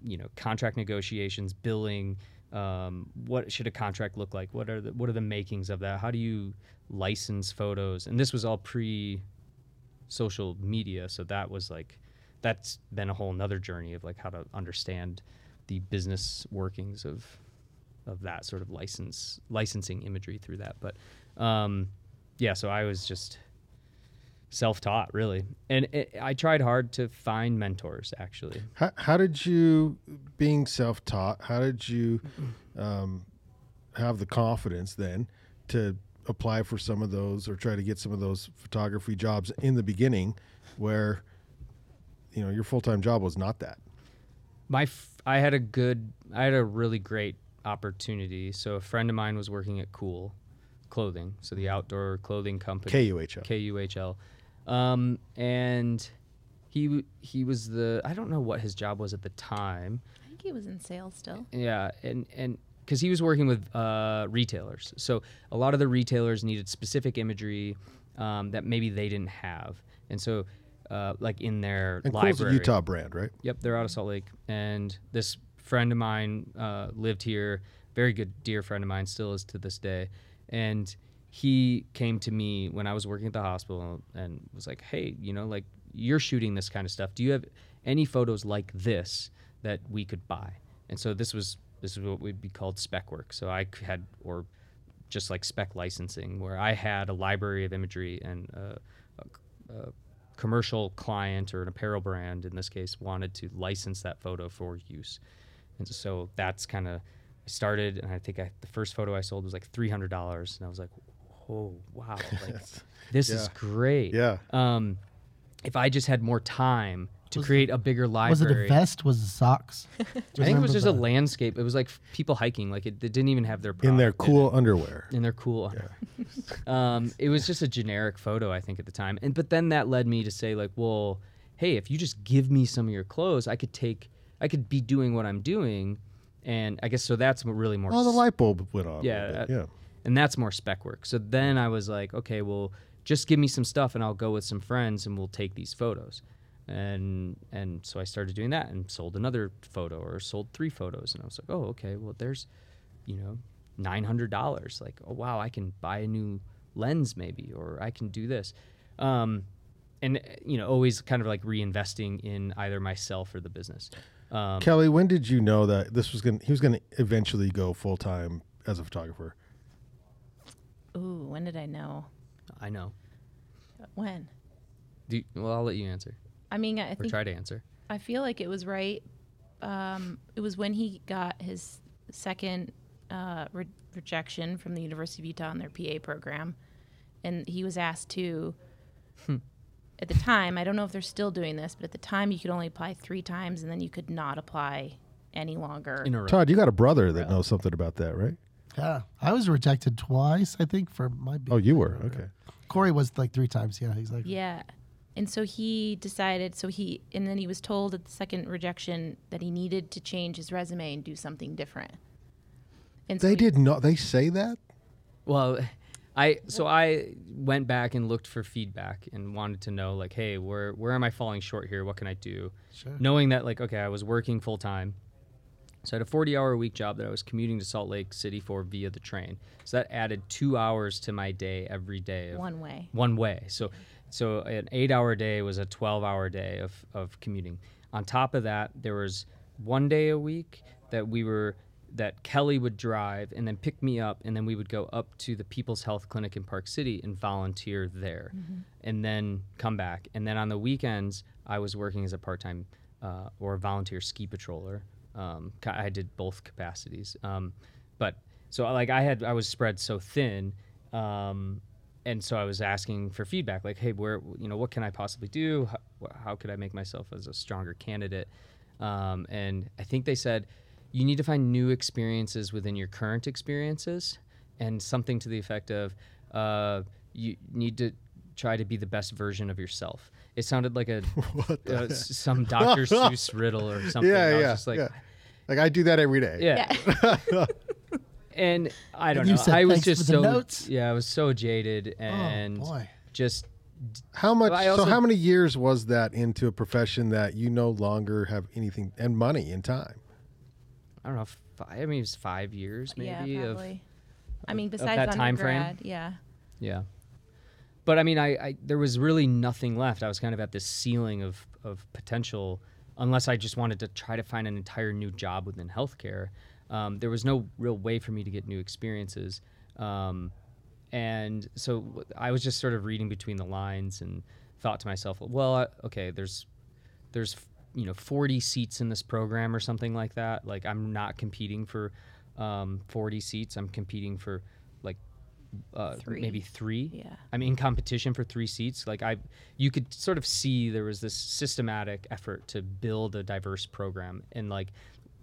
you know, contract negotiations, billing, um, what should a contract look like? What are the what are the makings of that? How do you license photos? And this was all pre social media, so that was like that's been a whole nother journey of like how to understand the business workings of of that sort of license licensing imagery through that. But um, yeah, so I was just self-taught really, and it, I tried hard to find mentors actually. How, how did you, being self-taught, how did you um, have the confidence then to apply for some of those or try to get some of those photography jobs in the beginning, where you know your full-time job was not that? my f- I had a good I had a really great opportunity. So a friend of mine was working at KUHL Clothing, so the outdoor clothing company. KUHL. KUHL. Um, and he he was the I don't know what his job was at the time. I think he was in sales still. Yeah, and and because he was working with uh, retailers, so a lot of the retailers needed specific imagery um, that maybe they didn't have, and so uh, like in their and KUHL's a. Utah brand, right? Yep, they're out of Salt Lake, and this friend of mine uh, lived here. Very good, dear friend of mine, still is to this day, and he came to me when I was working at the hospital and was like, "Hey, you know, like you're shooting this kind of stuff. Do you have any photos like this that we could buy?" And so this was this is what would be called spec work. So I had or just like spec licensing, where I had a library of imagery and uh, a, a commercial client or an apparel brand in this case wanted to license that photo for use, and so that's kind of I started, and I think I, the first photo I sold was like three hundred dollars, and I was like, "Oh wow, like this is great." Yeah. Um, if I just had more time to Was- create a bigger library, Was it a vest? Was it socks? I think it was just a landscape. It was like people hiking. Like it, they didn't even have their In their product cool underwear. in their cool underwear. um, it was just a generic photo, I think, at the time. And but then that led me to say, like, well, hey, if you just give me some of your clothes, I could take, I could be doing what I'm doing, and I guess so. That's really more. Oh, the light bulb went on. Yeah, little bit, uh, yeah. And that's more spec work. So then I was like, okay, well, just give me some stuff, and I'll go with some friends, and we'll take these photos. And and so I started doing that, and sold another photo, or sold three photos, and I was like, oh, okay, well, there's, you know, nine hundred dollars. Like, oh wow, I can buy a new lens maybe, or I can do this. Um, and you know, always kind of like reinvesting in either myself or the business. Um, Kelly, when did you know that this was going? to He was going to eventually go full time as a photographer. When did I know? I know. When? Do you, well, I'll let you answer I mean, I or think try to answer. I feel like it was right. Um, it was when he got his second uh, re- rejection from the University of Utah on their PA program, and he was asked to. At the time, I don't know if they're still doing this, but at the time, you could only apply three times, and then you could not apply any longer. In a row. Todd, you got a brother that knows something about that, right? Yeah, I was rejected twice. I think for my. Oh, you were okay. Corey was like three times. Yeah, exactly. Yeah. And so he decided, so he, and then he was told at the second rejection that he needed to change his resume and do something different. And so They he- did not. They say that. Well, I so I went back and looked for feedback and wanted to know like, hey, where where am I falling short here? What can I do? Sure. Knowing that like, okay, I was working full time. So I had a 40 hour a week job that I was commuting to Salt Lake City for via the train. So that added two hours to my day every day. Of, one way. one way. So so an eight hour day was a 12 hour day of, of commuting. On top of that, there was one day a week that we were that Kelly would drive and then pick me up and then we would go up to the People's Health Clinic in Park City and volunteer there and then come back. And then on the weekends, I was working as a part time uh, or a volunteer ski patroller. Um, I did both capacities. Um, but so like I had I was spread so thin um, and so I was asking for feedback, like, hey, where, you know, what can I possibly do? How, how could I make myself as a stronger candidate? Um, and I think they said you need to find new experiences within your current experiences, and something to the effect of uh, you need to try to be the best version of yourself. It sounded like a uh, some Dr. Seuss riddle or something. yeah, I was yeah, just like, yeah. Like I do that every day. yeah. and I don't And you know. said, I was just so notes." yeah, I was so jaded and oh boy. just How much? I so how many years was that into a profession that you no longer have anything and money and time? I don't know. Five, I mean, it was five years maybe yeah, of probably. I mean, of besides that time frame? undergrad, yeah. yeah. But I mean, I, I there was really nothing left. I was kind of at this ceiling of of potential, unless I just wanted to try to find an entire new job within healthcare. Um, there was no real way for me to get new experiences. Um, and so I was just sort of reading between the lines and thought to myself, well, uh, okay, there's there's you know 40 seats in this program or something like that. Like I'm not competing for um, 40 seats. I'm competing for uh, Three. maybe three. Yeah. I'm in competition for three seats. Like I, you could sort of see there was this systematic effort to build a diverse program, and like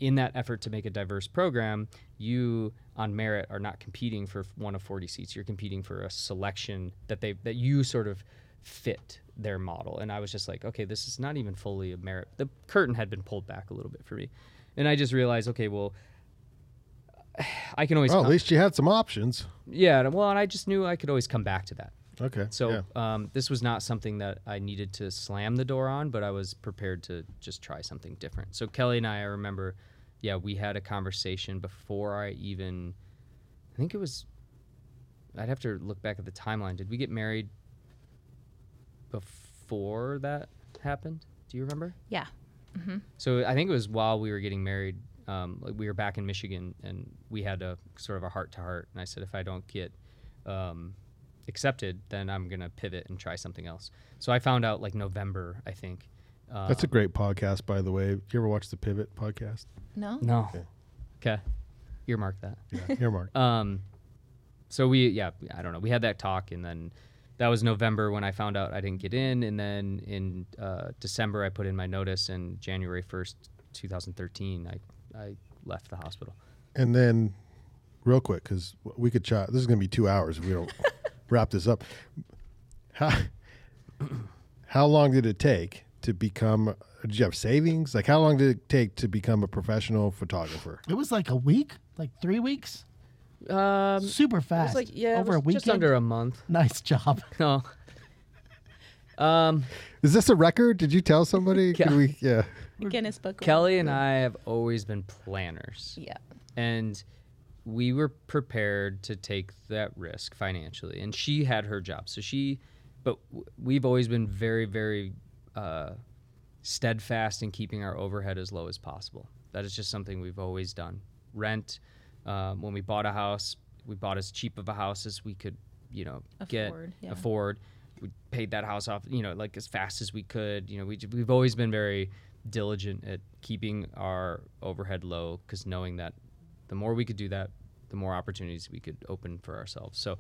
in that effort to make a diverse program, you on merit are not competing for one of 40 seats. You're competing for a selection that they that you sort of fit their model. And I was just like, okay, this is not even fully a merit. The curtain had been pulled back a little bit for me, and I just realized, okay, well. I can always Well, at least you had some options. yeah well and I just knew I could always come back to that Okay. so yeah. um, this was not something that I needed to slam the door on, but I was prepared to just try something different. So Kelly and I, I remember, yeah, we had a conversation before I even, I think it was, I'd have to look back at the timeline. Did we get married before that happened? Do you remember? Yeah. So I think it was while we were getting married. Um, like we were back in Michigan, and we had a sort of a heart to heart. And I said, if I don't get um, accepted, then I'm gonna pivot and try something else. So I found out like November, I think. Um, That's a great podcast, by the way. You ever watch the Pivot podcast? No? no. Yeah. Okay, earmark that. Yeah. Here, Mark. Um, so we, yeah, I don't know. We had that talk, and then that was November when I found out I didn't get in, and then in uh, December I put in my notice, and January first, 2013, I I left the hospital. And then, real quick, because we could chat. This is going to be two hours if we don't wrap this up. How, how long did it take to become? Did you have savings? Like, how long did it take to become a professional photographer? It was like a week, like three weeks. Um, Super it fast. was like yeah, over it a was weekend. just under a month. Nice job. No. Um, Is this a record? Did you tell somebody? Yeah. Could we, yeah. Guinness Book. Kelly and I have always been planners. Yeah. and we were prepared to take that risk financially and she had her job so she but we've always been very very uh, steadfast in keeping our overhead as low as possible that is just something we've always done rent um, when we bought a house we bought as cheap of a house as we could you know get Afford, yeah. afford. We paid that house off, you know, like as fast as we could. You know, we we've always been very diligent at keeping our overhead low because knowing that the more we could do that, the more opportunities we could open for ourselves. So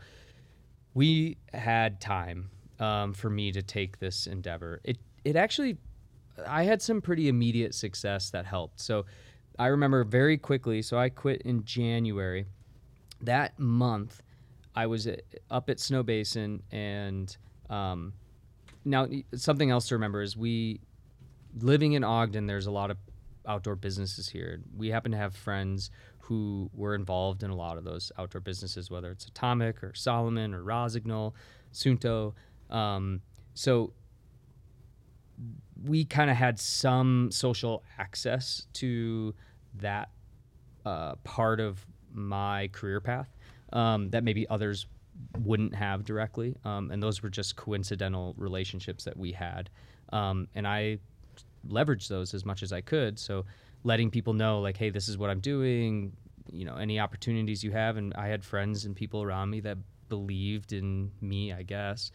we had time um, for me to take this endeavor. It it actually, I had some pretty immediate success that helped. So I remember very quickly. So I quit in January. That month, I was at, up at Snowbasin, and um, now something else to remember is we living in Ogden. There's a lot of outdoor businesses here. We happen to have friends who were involved in a lot of those outdoor businesses, whether it's Atomic or Salomon or Rossignol, Suunto. Um, so we kind of had some social access to that uh, part of my career path um, that maybe others wouldn't have directly. Um, and those were just coincidental relationships that we had. Um, and I leveraged those as much as I could. So letting people know, like, hey, this is what I'm doing, you know, any opportunities you have. And I had friends and people around me that believed in me, I guess.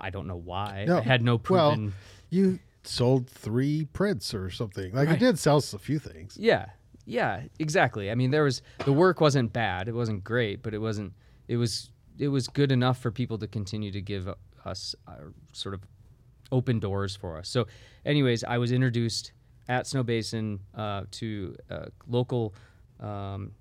I don't know why. I had no proven. Well, you sold three prints or something. Like Right. you did sell a few things. Yeah, yeah, exactly. I mean, there was the work wasn't bad. It wasn't great, but it wasn't. It was it was good enough for people to continue to give us uh, sort of open doors for us. So, anyways, I was introduced at Snowbasin uh, to a local um,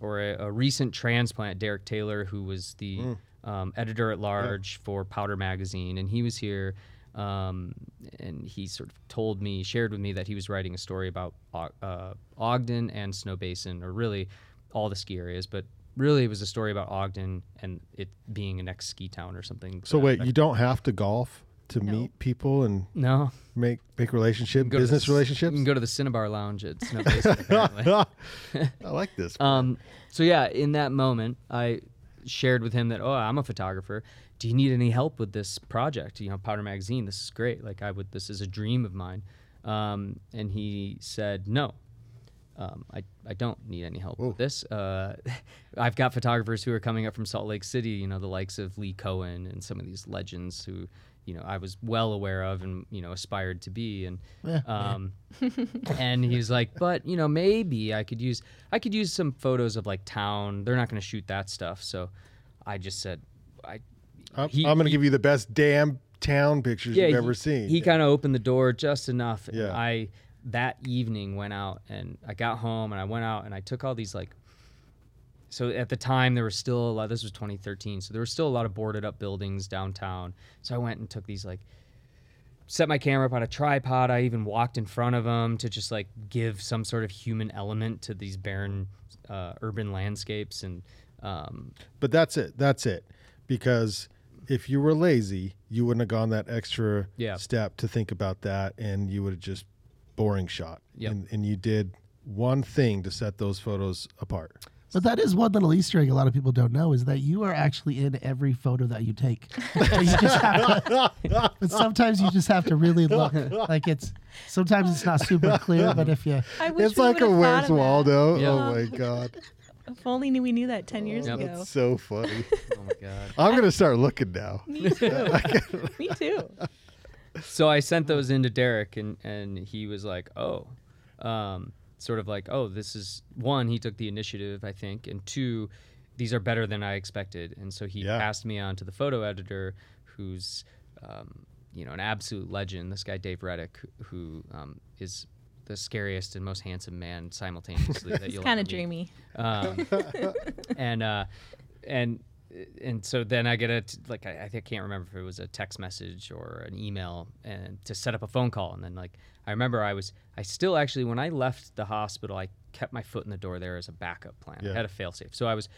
or a, a recent transplant, Derek Taylor, who was the um, editor at large for Powder Magazine, and he was here. Um, and he sort of told me, shared with me that he was writing a story about uh, Ogden and Snowbasin, or really all the ski areas, but really it was a story about Ogden and it being an ex ski town or something. So wait, effect. you don't have to golf to No. meet people and no make make relationship business the- relationships. You can go to the Cinnabar Lounge at Snowbasin. apparently. I like this. Um, so yeah, in that moment, I shared with him that oh, I'm a photographer. Do you need any help with this project? You know, Powder Magazine. This is great. Like I would. This is a dream of mine. Um, and he said no. Um, I, I don't need any help with this. Uh, I've got photographers who are coming up from Salt Lake City, you know, the likes of Lee Cohen and some of these legends who, you know, I was well aware of and, you know, aspired to be. And, um, and he's like, but, you know, maybe I could use, I could use some photos of like town. They're not going to shoot that stuff. So I just said, I, I'm, I'm going to give you the best damn town pictures you've he- ever seen. He kind of opened the door just enough. and Yeah. I that evening went out and I got home and I went out and I took all these like. So at the time there was still a lot. This was 2013, so there were still a lot of boarded up buildings downtown. So I went and took these like. Set my camera up on a tripod. I even walked in front of them to just like give some sort of human element to these barren uh, urban landscapes and um, But that's it. That's it. Because if you were lazy, you wouldn't have gone that extra Yeah. step to think about that, and you would have just boring shot. Yep. And, and you did one thing to set those photos apart. But that is one little Easter egg a lot of people don't know is that you are actually in every photo that you take. You just have to, but sometimes you just have to really look. Like it's sometimes it's not super clear, but if you I wish It's we like a Where's. Waldo. Yeah. Oh my god, If only we knew that 10 years Yep. ago. that's so funny. oh my god. I'm gonna start looking now. Me too. Me too. so I sent those into Derek, and and he was like, oh, um, sort of like, oh, this is one. He took the initiative, I think, and two, these are better than I expected, and so he Yeah. passed me on to the photo editor, who's, um, you know, an absolute legend. This guy Dave Reddick, who, who um, is the scariest and most handsome man simultaneously that It's you'll kind ever of meet. dreamy. Um, and uh, and and so then I get a like I, I can't remember if it was a text message or an email and to set up a phone call and then like I remember I was I still actually when I left the hospital I kept my foot in the door there as a backup plan. Yeah. I had a failsafe. So I was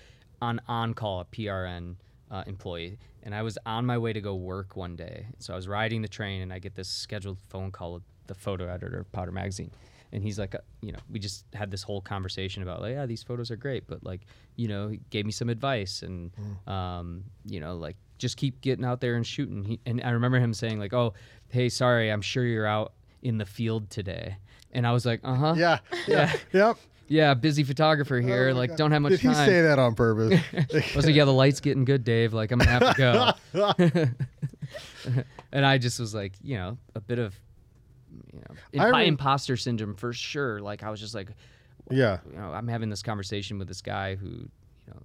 on on call a PRN uh, employee and I was on my way to go work one day. So I was riding the train and I get this scheduled phone call with the photo editor of Powder Magazine and he's like, uh, you know, we just had this whole conversation about like, yeah, these photos are great, but like, you know, he gave me some advice and, um, you know, like just keep getting out there and shooting. He, and I remember him saying like, oh, hey, sorry, I'm sure you're out in the field today, and I was like, uh huh, Yeah. yeah. Yep. yeah, busy photographer here. Oh like, God. don't have much Did time. he say that on purpose? I was like, yeah, the light's getting good, Dave. Like, I'm gonna have to go. and I just was like, you know, a bit of, you know, imp- re- imposter syndrome for sure. Like, I was just like, yeah. you know, I'm having this conversation with this guy who, you know,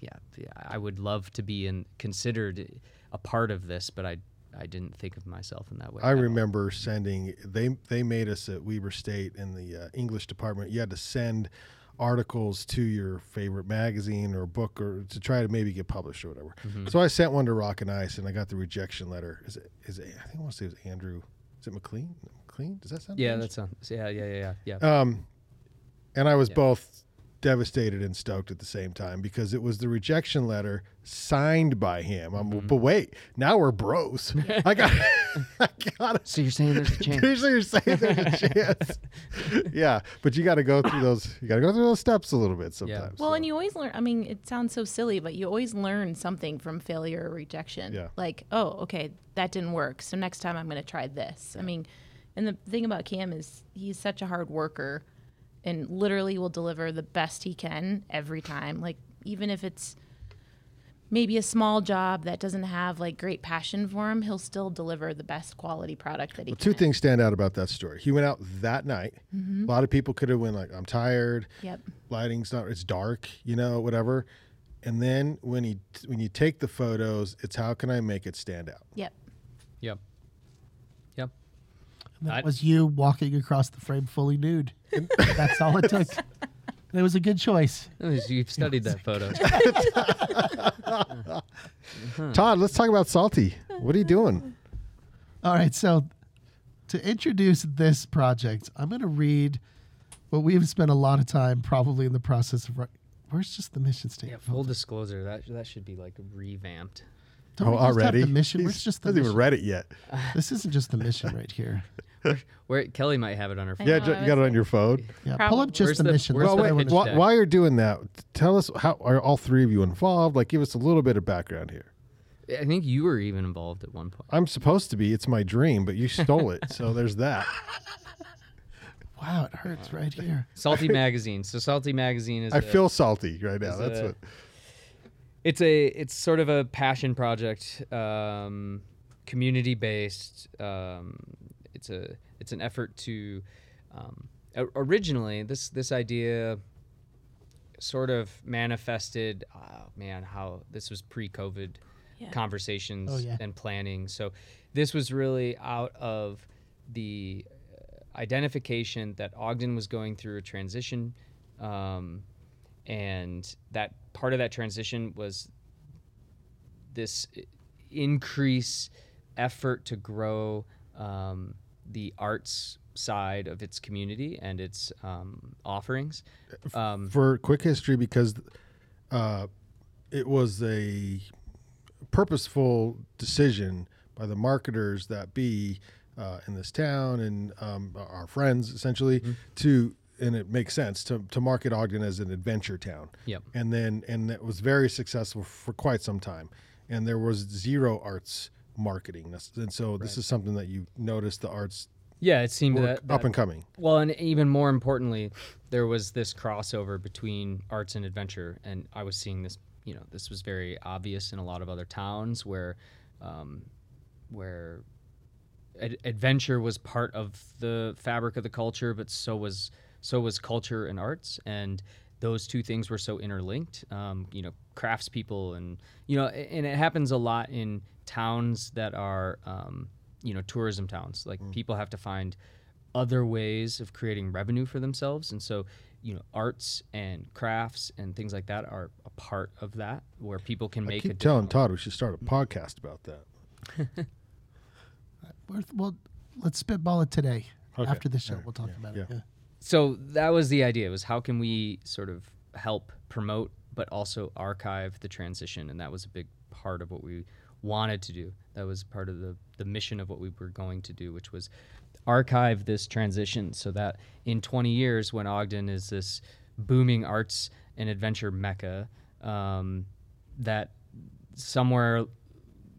yeah, yeah, I would love to be in considered a part of this, but I, I didn't think of myself in that way. I at all. remember sending they they made us at Weber State in the uh, English department. You had to send articles to your favorite magazine or book or to try to maybe get published or whatever. Mm-hmm. So I sent one to Rock and Ice and I got the rejection letter. Is it is it I think I want to say it was Andrew. Is it McLean? McLean? Does that sound? Yeah, that sounds. Yeah, yeah, yeah, yeah. yeah. Um, and I was Yeah. both devastated and stoked at the same time because it was the rejection letter signed by him. I'm, Mm-hmm. But wait, now we're bros. I got, I got so you're saying there's a chance? Usually you're saying there's a chance. yeah, but you got to go through those. You got to go through those steps a little bit sometimes. Well, so. and you always learn. I mean, it sounds so silly, but you always learn something from failure or rejection. Yeah. Like, oh, okay, that didn't work. So next time I'm going to try this. I mean, and the thing about Cam is he's such a hard worker and literally will deliver the best he can every time. Like, even if it's maybe a small job that doesn't have like great passion for him, he'll still deliver the best quality product that he Well, can. two things stand out about that story. He went out that night. Mm-hmm. A lot of people could have went like, "I'm tired. Yep. Lighting's not. It's dark. You know, whatever." And then when he when you take the photos, it's how can I make it stand out? Yep. Yep. Yep. That I- was you walking across the frame fully nude. That's all it took. It was a good choice. You've studied that photo. Uh-huh. Todd, let's talk about Salty. What are you doing? All right, so to introduce this project, I'm going to read what we've spent a lot of time probably in the process of. wri- Where's just the mission statement? yeah, statement? full disclosure, that that should be like revamped. Oh, Don't oh, we just have already? the mission. He's- Where's just the hasn't mission? even read it yet. This isn't just the mission right here. Where Kelly might have it on her phone. Yeah, know, you got it on your phone. Yeah, pull up just Where's the, the- mission. where's Well, what I wait, wanna wh- say. while you're doing that, tell us how are all three of you involved? Like, give us a little bit of background here. I think you were even involved at one point. I'm supposed to be. It's my dream, but you stole it. So there's that. Wow, it hurts right here. Salty Magazine. So Salty Magazine is. I a- feel salty right now. is That's a- what. It's a it's sort of a passion project um, community based um, it's a it's an effort to um, originally this this idea sort of manifested oh man how this was pre-covid Yeah. conversations Oh, yeah. and planning so this was really out of the uh, identification that ogden was going through a transition um, and that part of that transition was this increase effort to grow um, the arts side of its community and its um, offerings. Um, For quick history, because uh, it was a purposeful decision by the marketers that be uh, in this town and um, our friends essentially to and it makes sense to, to market Ogden as an adventure town. Yep. And then and it was very successful for quite some time. And there was zero arts marketing. And so this is something that you noticed the arts yeah, it seemed were that, up and coming. Well, and even more importantly, there was this crossover between arts and adventure, and I was seeing this. You know, this was very obvious in a lot of other towns where, um, where ad- adventure was part of the fabric of the culture, but so was so was culture and arts, and those two things were so interlinked. Um, you know, craftspeople and you know, and it happens a lot in towns that are um, you know tourism towns. Like people have to find other ways of creating revenue for themselves, and so you know, arts and crafts and things like that are a part of that, where people can make. I make. keep telling Todd we should start a podcast about that. Well, let's spitball it today. Okay. After the show, All right. we'll talk Yeah. about Yeah. it. Yeah. So that was the idea was how can we sort of help promote but also archive the transition and that was a big part of what we wanted to do. That was part of the, the mission of what we were going to do which was archive this transition so that in 20 years when ogden is this booming arts and adventure mecca um, that somewhere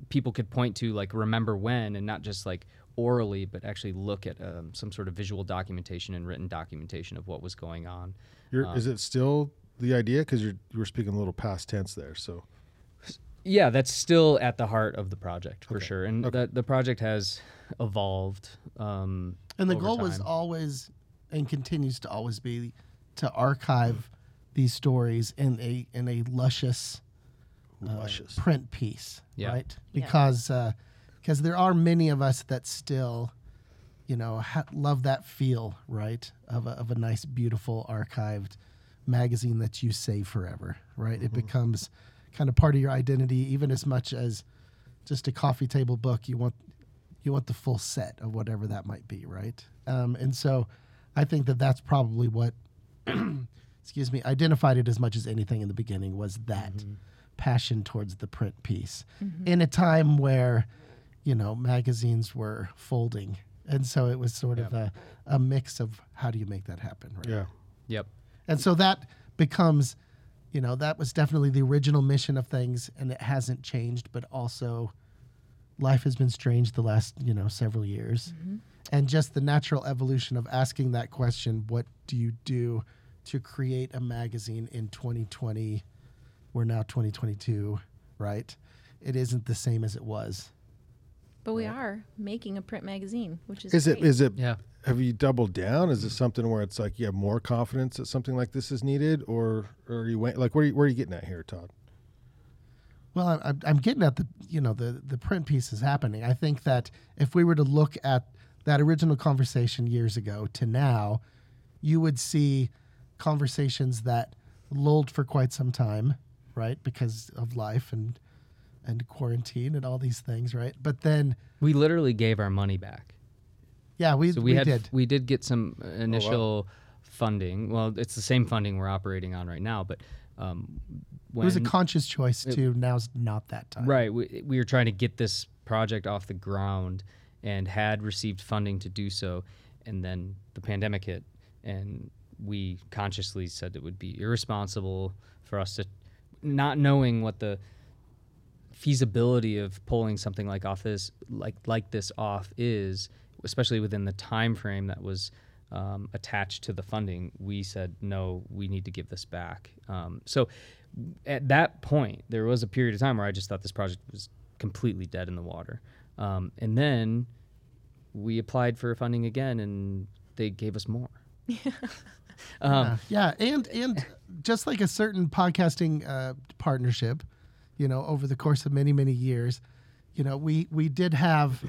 people could point to like remember when and not just like orally, but actually look at um, some sort of visual documentation and written documentation of what was going on. You're, Um, is it still the idea? Because you're you were speaking a little past tense there. So Yeah, that's still at the heart of the project for Okay. sure, and Okay. the the project has evolved. Um, And the over goal was always and continues to always be to archive these stories in a in a luscious uh, luscious. print piece, Yeah. right? Yeah. Because because there are many of us that still, you know, ha- love that feel, right, of a, of a nice, beautiful archived magazine that you save forever, right? It mm-hmm. becomes kind of part of your identity, even as much as just a coffee table book. You want you want the full set of whatever that might be, right? Um, and so, I think that that's probably what, excuse me, identified it as much as anything in the beginning was that mm-hmm. passion towards the print piece mm-hmm. in a time where, you know, magazines were folding, and so it was sort of a, a mix of how do you make that happen, right? Yeah. Yep. And so that becomes, you know, that was definitely the original mission of things, and it hasn't changed. But also, life has been strange the last, you know, several years, mm-hmm. and just the natural evolution of asking that question: What do you do to create a magazine in 2020? We're now 2022, right? It isn't the same as it was. But we are making a print magazine, which is Is it great. is it Yeah. have you doubled down? Is it something where it's like you have more confidence that something like this is needed, or or are you wait, like where are you, where are you getting at here, Todd? Well, I- I'm, I'm getting at the you know the the print piece is happening. I think that if we were to look at that original conversation years ago to now, you would see conversations that lulled for quite some time, right, because of life and and quarantine and all these things, right? But then, We literally gave our money back. yeah, we So we, we had did. we did get some uh, initial funding. Well, it's the same funding we're operating on right now, but um, It was a conscious choice to now's not that time. right, we, we were trying to get this project off the ground and had received funding to do so, and then the pandemic hit, and we consciously said it would be irresponsible for us to, not knowing what the feasibility of pulling something like off this like like this off is especially within the time frame that was um, attached to the funding we said no we need to give this back. Um, so at that point there was a period of time where i just thought this project was completely dead in the water. Um, and then we applied for funding again and they gave us more. Um, Yeah, and and just like a certain podcasting uh, partnership, you know, over the course of many many years, you know, we we did have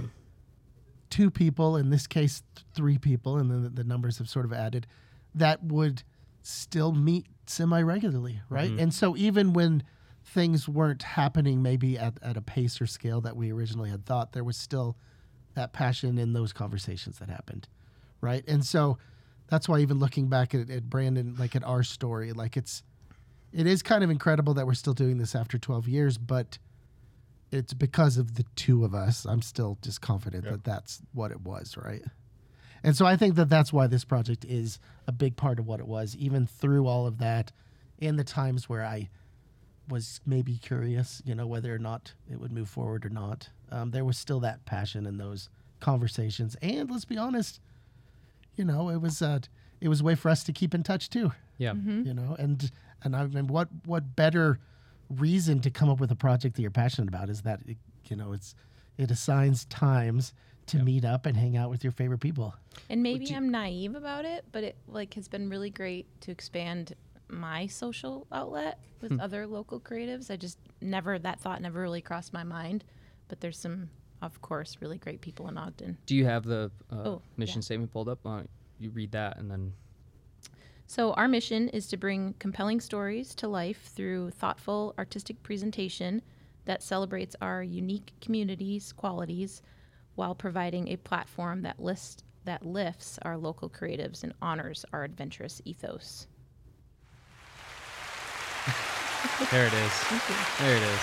two people in this case, th- three people, and then the, the numbers have sort of added that would still meet semi regularly, right? Mm-hmm. And so even when things weren't happening maybe at, at a pace or scale that we originally had thought, there was still that passion in those conversations that happened, right? And so that's why even looking back at, at Brandon, like at our story, like it's it is kind of incredible that we're still doing this after 12 years, but it's because of the two of us. I'm still just confident that that's what it was, right? And so I think that that's why this project is a big part of what it was, even through all of that, in the times where I was maybe curious, you know, whether or not it would move forward or not. Um, there was still that passion in those conversations, and let's be honest, you know, it was uh, it was a way for us to keep in touch too yeah you know and and i mean what what better reason to come up with a project that you're passionate about is that it, you know it's it assigns times to meet up and hang out with your favorite people And maybe I'm naive about it, but it like has been really great to expand my social outlet with Hmm. other local creatives. I just never that thought never really crossed my mind, but there's some of course really great people in Ogden. do you have the uh, Oh, mission yeah. statement pulled up Why don't you read that and then So, our mission is to bring compelling stories to life through thoughtful artistic presentation that celebrates our unique community's qualities while providing a platform that lists that lifts our local creatives and honors our adventurous ethos. there it is Thank you. there it is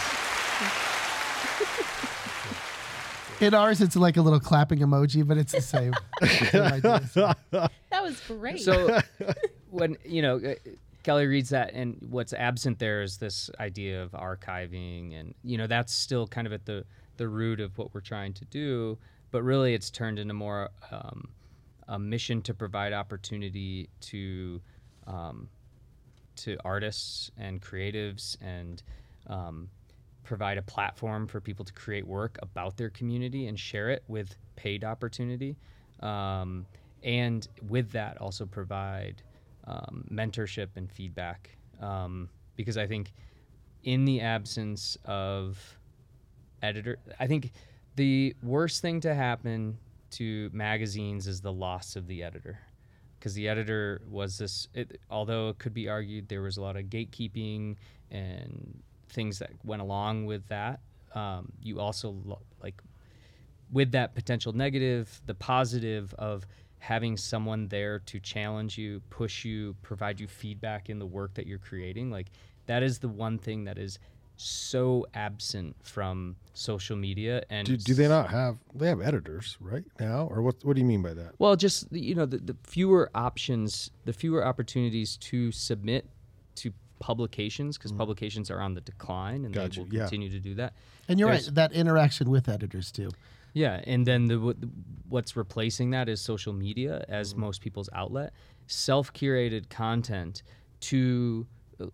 in ours it's like a little clapping emoji but it's the same Same. That was great. so when you know uh, kelly reads that and what's absent there is this idea of archiving and you know that's still kind of at the the root of what we're trying to do but really it's turned into more um, a mission to provide opportunity to um, to artists and creatives and um, provide a platform for people to create work about their community and share it with paid opportunity. Um, and with that, also provide um, mentorship and feedback. Um, because I think in the absence of editor, I think the worst thing to happen to magazines is the loss of the editor because the editor was this it, although it could be argued there was a lot of gatekeeping and things that went along with that um, you also lo- like with that potential negative the positive of having someone there to challenge you push you provide you feedback in the work that you're creating like that is the one thing that is so absent from social media and Do, do they not have? They have editors right now, or what? What do you mean by that? well, just you know, the, the fewer options, the fewer opportunities to submit to publications because publications are on the decline and Mm-hmm. Gotcha, they will yeah. continue to do that. And you're There's- right, that interaction with editors too. Yeah, and then the what's replacing that is social media as Mm-hmm. most people's outlet, self-curated content to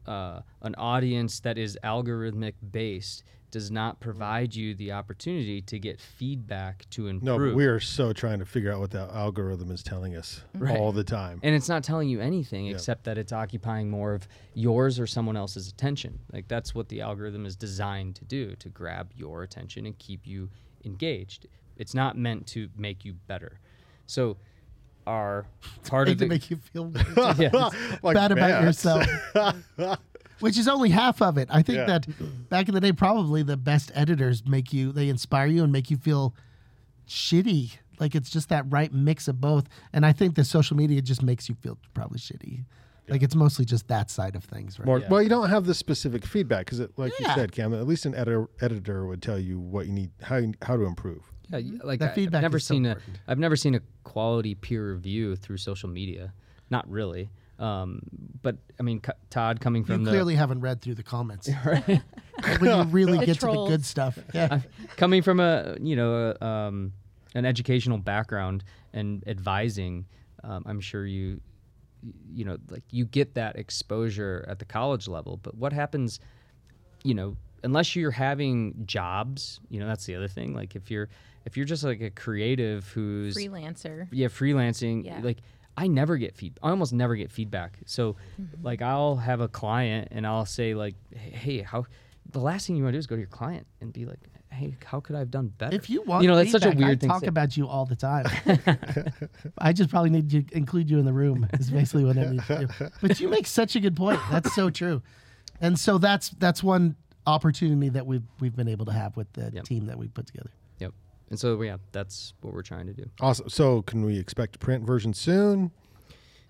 uh, an audience that is algorithmic based does not provide you the opportunity to get feedback to improve. No, we are so trying to figure out what the algorithm is telling us Right. all the time. and it's not telling you anything except that it's occupying more of yours or someone else's attention like that's what the algorithm is designed to do to grab your attention and keep you engaged it's not meant to make you better so our part They of the can make you feel yeah, Like bad about yourself. Which is only half of it. I think Yeah. that back in the day, probably the best editors make you, they inspire you and make you feel shitty. Like it's just that right mix of both. And I think the social media just makes you feel probably shitty. Like it's mostly just that side of things, right? More, Yeah. Well, you don't have the specific feedback because, like Yeah. you said, Cam, at least an editor editor would tell you what you need, how you, how to improve. yeah, like That I, feedback I've never is so seen a important. I've never seen a quality peer review through social media not really um, but I mean Co- Todd coming You from the clearly haven't read through the comments. right? when you really The get to the good stuff. Yeah. coming from a you know a, um, an educational background and advising um, i'm sure you you know like you get that exposure at the college level but what happens you know unless you're having jobs you know that's the other thing like if you're if you're just like a creative who's freelancer. yeah freelancing Yeah. like i never get feed i almost never get feedback so Mm-hmm. like i'll have a client and i'll say like hey how the last thing you want to do is go to your client and be like hey how could i have done better If you want, you know that's such a weird I thing talk to say. about you all the time. I just probably need to include you in the room. Is basically what I need to do. But you make such a good point. That's so true. And so that's that's one opportunity that we've we've been able to have with the Yep. team that we put together. yep and so yeah that's what we're trying to do Awesome. So, can we expect a print version soon?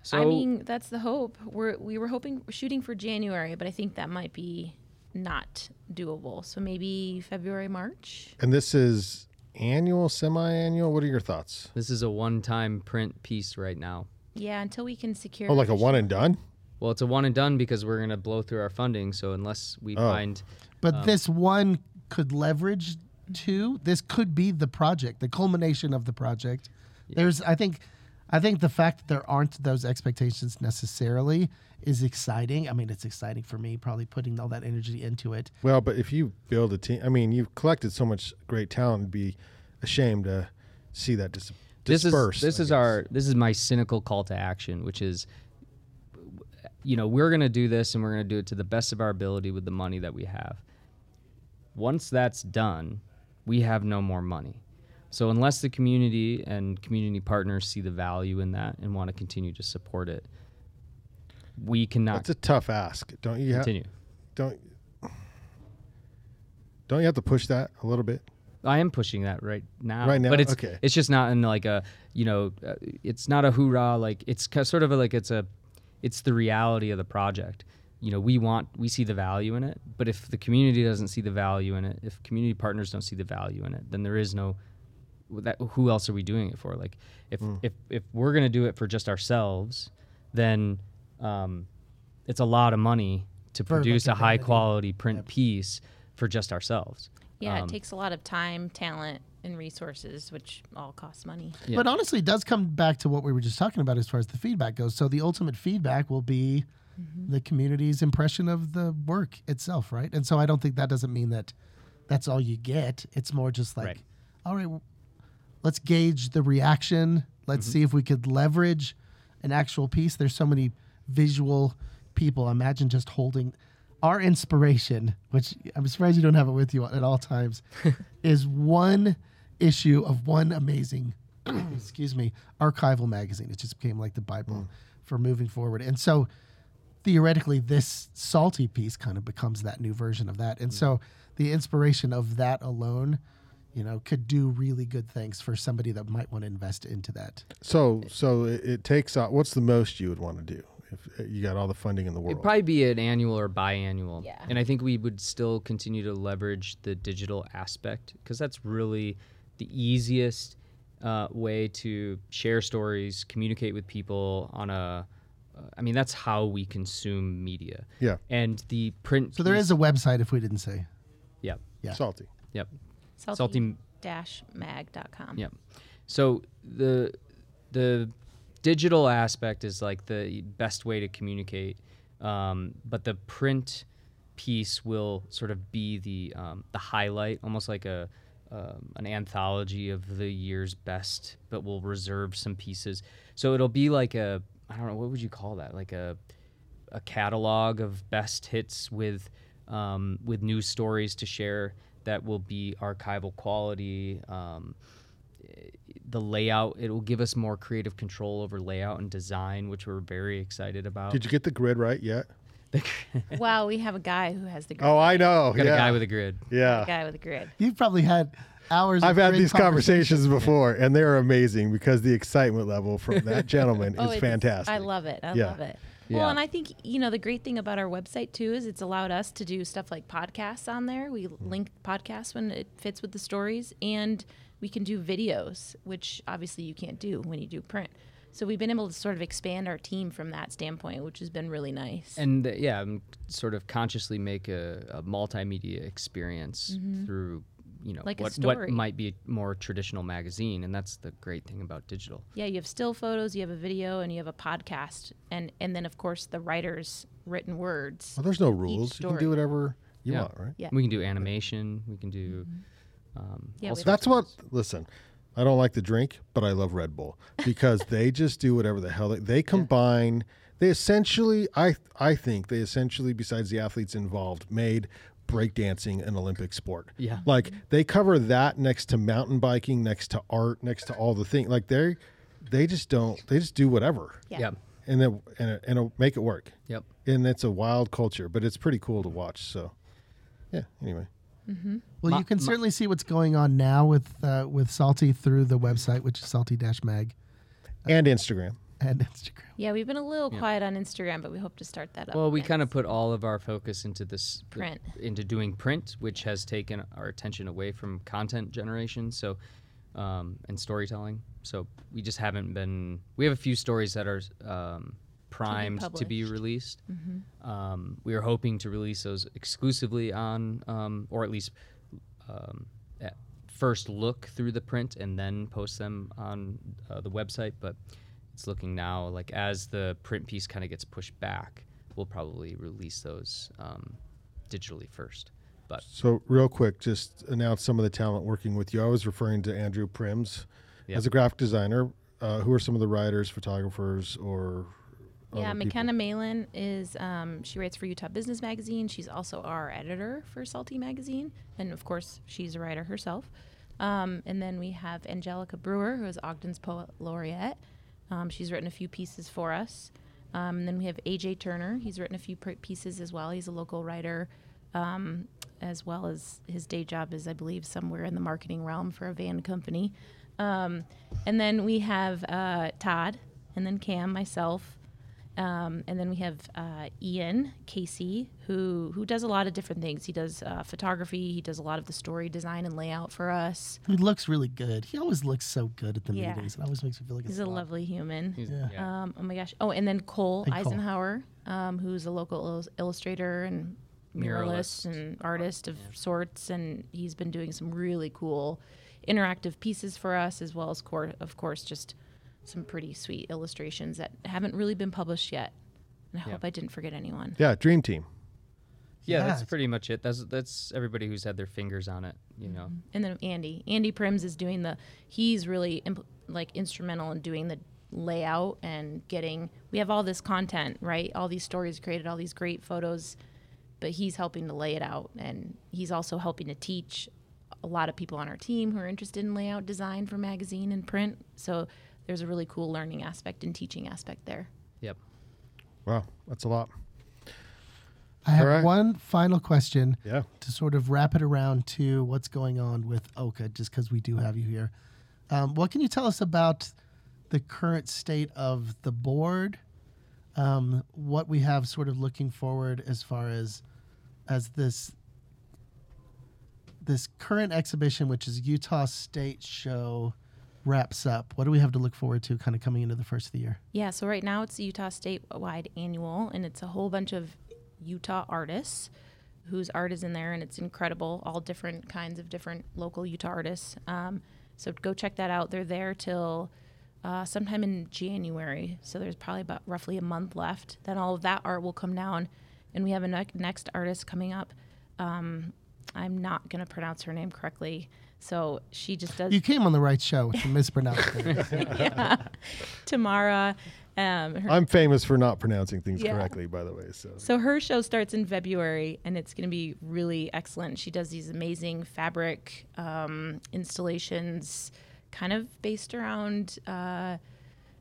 so I mean, that's the hope. We're we were hoping shooting for January, but I think that might be not doable. So maybe February, March. And this is annual, semi-annual. What are your thoughts? this is a one-time print piece right now Yeah, until we can secure. Oh, like a one and done? well it's a one and done because we're going to blow through our funding so unless we Oh. find But Um, this one could leverage two. This could be the project, the culmination of the project. There's, I think, I think the fact that there aren't those expectations necessarily is exciting. I mean, it's exciting for me, probably putting all that energy into it. Well, but if you build a team, I mean, you've collected so much great talent. It'd be ashamed to see that dis- this is this I is guess. our this is my cynical call to action which is you know we're going to do this and we're going to do it to the best of our ability with the money that we have once that's done we have no more money so unless the community and community partners see the value in that and want to continue to support it we cannot That's a tough ask. Don't you have? continue Don't don't you have to push that a little bit? I am pushing that right now. Right now? but it's Okay. it's just not in like a you know, uh, it's not a hoorah. Like it's sort of a, like it's a, it's the reality of the project. You know, we want we see the value in it, but if the community doesn't see the value in it, if community partners don't see the value in it, then there is no. That who else are we doing it for? Like if if if we're gonna do it for just ourselves, then um, it's a lot of money to For, produce a a high quality print piece for just ourselves. Yeah, Um, it takes a lot of time, talent, and resources, which all costs money. Yeah. But honestly, it does come back to what we were just talking about as far as the feedback goes. So the ultimate feedback will be the community's impression of the work itself, right? And so I don't think that doesn't mean that that's all you get. It's more just like, Right. all right, well, let's gauge the reaction. Let's mm-hmm. see if we could leverage an actual piece. There's so many visual people. Imagine just holding our inspiration, which I'm surprised you don't have it with you at all times, is one issue of one amazing, excuse me, archival magazine. It just became like the Bible mm. for moving forward. And so theoretically, this salty piece kind of becomes that new version of that. And mm. so the inspiration of that alone, you know, could do really good things for somebody that might want to invest into that. So so it, it takes out. What's the most you would want to do if uh, you got all the funding in the world? It'd probably be an annual or biannual. Yeah. And I think we would still continue to leverage the digital aspect because that's really the easiest uh, way to share stories, communicate with people on a. Uh, mean, that's how we consume media. yeah, And the print. So there is a website if we didn't say. Yep. Yeah. salty. Yep. Salty dash mag.com. Yep. So the the digital aspect is like the best way to communicate, um, but the print piece will sort of be the um, the highlight, almost like a um, an anthology of the year's best, but we'll reserve some pieces. So it'll be like a I don't know what would you call that, like a a catalog of best hits with um, with news stories to share that will be archival quality. Um, the layout it will give us more creative control over layout and design, which we're very excited about. Did you get the grid right yet? Wow, we have a guy who has the grid. Oh, I know. Got yeah. a guy with a grid. a yeah. guy with a grid. You've probably had hours. I've of had great these conversations before, and they're amazing because the excitement level from that gentleman Oh, is it's- fantastic. I love it. I Yeah. love it. Yeah. Well, and I think you know the great thing about our website too is it's allowed us to do stuff like podcasts on there. We link podcasts when it fits with the stories, and we can do videos, which obviously you can't do when you do print. So we've been able to sort of expand our team from that standpoint, which has been really nice. and uh, yeah, sort of consciously make a, a multimedia experience through you know. Like a what what story. might be a more traditional magazine, and that's the great thing about digital. yeah, you have still photos, you have a video, and you have a podcast, and and then of course the writer's written words. well, there's no rules. You can do whatever you Yeah. want, right? Yeah. We can do animation. We can do. Um, Mm-hmm. Yeah, all That's what. Listen, I don't like the drink, but I love Red Bull because they just do whatever the hell they, they combine. They essentially, I I think they essentially, besides the athletes involved, made breakdancing an Olympic sport. Yeah. Like they cover that next to mountain biking, next to art, next to all the things. Like they they just don't. They just do whatever, Yeah. Yep. and then and it- and it'll make it work. Yep. And it's a wild culture, but it's pretty cool to watch. So, yeah. Anyway. Well, Ma- you can ma- certainly see what's going on now with uh, with Salty through the website, which is salty-mag And Instagram. And Instagram. Yeah, we've been a little quiet on Instagram, but we hope to start that up. Well, we again. kind of put all of our focus into this Print. into doing print, which has taken our attention away from content generation. So, um, and storytelling. So we just haven't been. We have a few stories that are um, primed to be published. released. Um, we are hoping to release those exclusively on, um, or at least um, first look through the print and then post them on uh, the website. But it's looking now like as the print piece kind of gets pushed back, we'll probably release those um, digitally first. But So, real quick, just announce some of the talent working with you. I was referring to Andrew Prims Yeah. as a graphic designer. Uh, who are some of the writers, photographers, or Yeah, other people? McKenna Malin is um, she writes for Utah Business Magazine. She's also our editor for Salty Magazine, and of course, she's a writer herself. Um, and then we have Angelica Brewer, who is Ogden's poet laureate. Um, she's written a few pieces for us. Um, and then we have AJ Turner. He's written a few pieces as well. He's a local writer, um, as well as his day job is, I believe, somewhere in the marketing realm for a van company. Um, and then we have uh, Todd, and then Cam, myself, um, and then we have uh, Ian Casey, who who does a lot of different things. He does uh, photography. He does a lot of the story design and layout for us. He looks really good. He always looks so good at the Yeah. meetings. It always makes me feel like He's a a lovely human. he's- Yeah. yeah. Um, oh my gosh! Oh, and then Cole And Cole. Eisenhower, um, who's a local illus- illustrator and muralist and artist of sorts, and he's been doing some really cool interactive pieces for us, as well as, cor- of course, just some pretty sweet illustrations that haven't really been published yet. And I Yeah. hope I didn't forget anyone. Yeah, Dream Team. Yeah, Yeah, that's pretty much it. That's that's everybody who's had their fingers on it. You mm-hmm. know. And then Andy, Andy Prims is doing the. He's really impl- like instrumental in doing the layout and getting. We have all this content, right? All these stories created, all these great photos, but he's helping to lay it out, and he's also helping to teach a lot of people on our team who are interested in layout design for magazine and print. So there's a really cool learning aspect and teaching aspect there. Yep. Wow, that's a lot. I have All right. one final question Yeah. to sort of wrap it around to what's going on with OCA, just because we do have you here. Um, what can you tell us about the current state of the board? Um, what we have sort of looking forward as far as as this this current exhibition, which is Utah State Show, wraps up. What do we have to look forward to, kind of coming into the first of the year? Yeah, so right now it's the Utah statewide annual, and it's a whole bunch of Utah artists whose art is in there, and it's incredible. All different kinds of different local Utah artists. Um, so go check that out. They're there till uh, sometime in January, so there's probably about roughly a month left. Then all of that art will come down, and we have a ne- next artist coming up. Um, I'm not gonna pronounce her name correctly, so she just does You came on the right show with the mispronounced yeah. Tamara. Um, her, I'm famous for not pronouncing things Yeah. correctly, by the way. So so her show starts in February, and it's going to be really excellent. She does these amazing fabric um, installations, kind of based around, uh,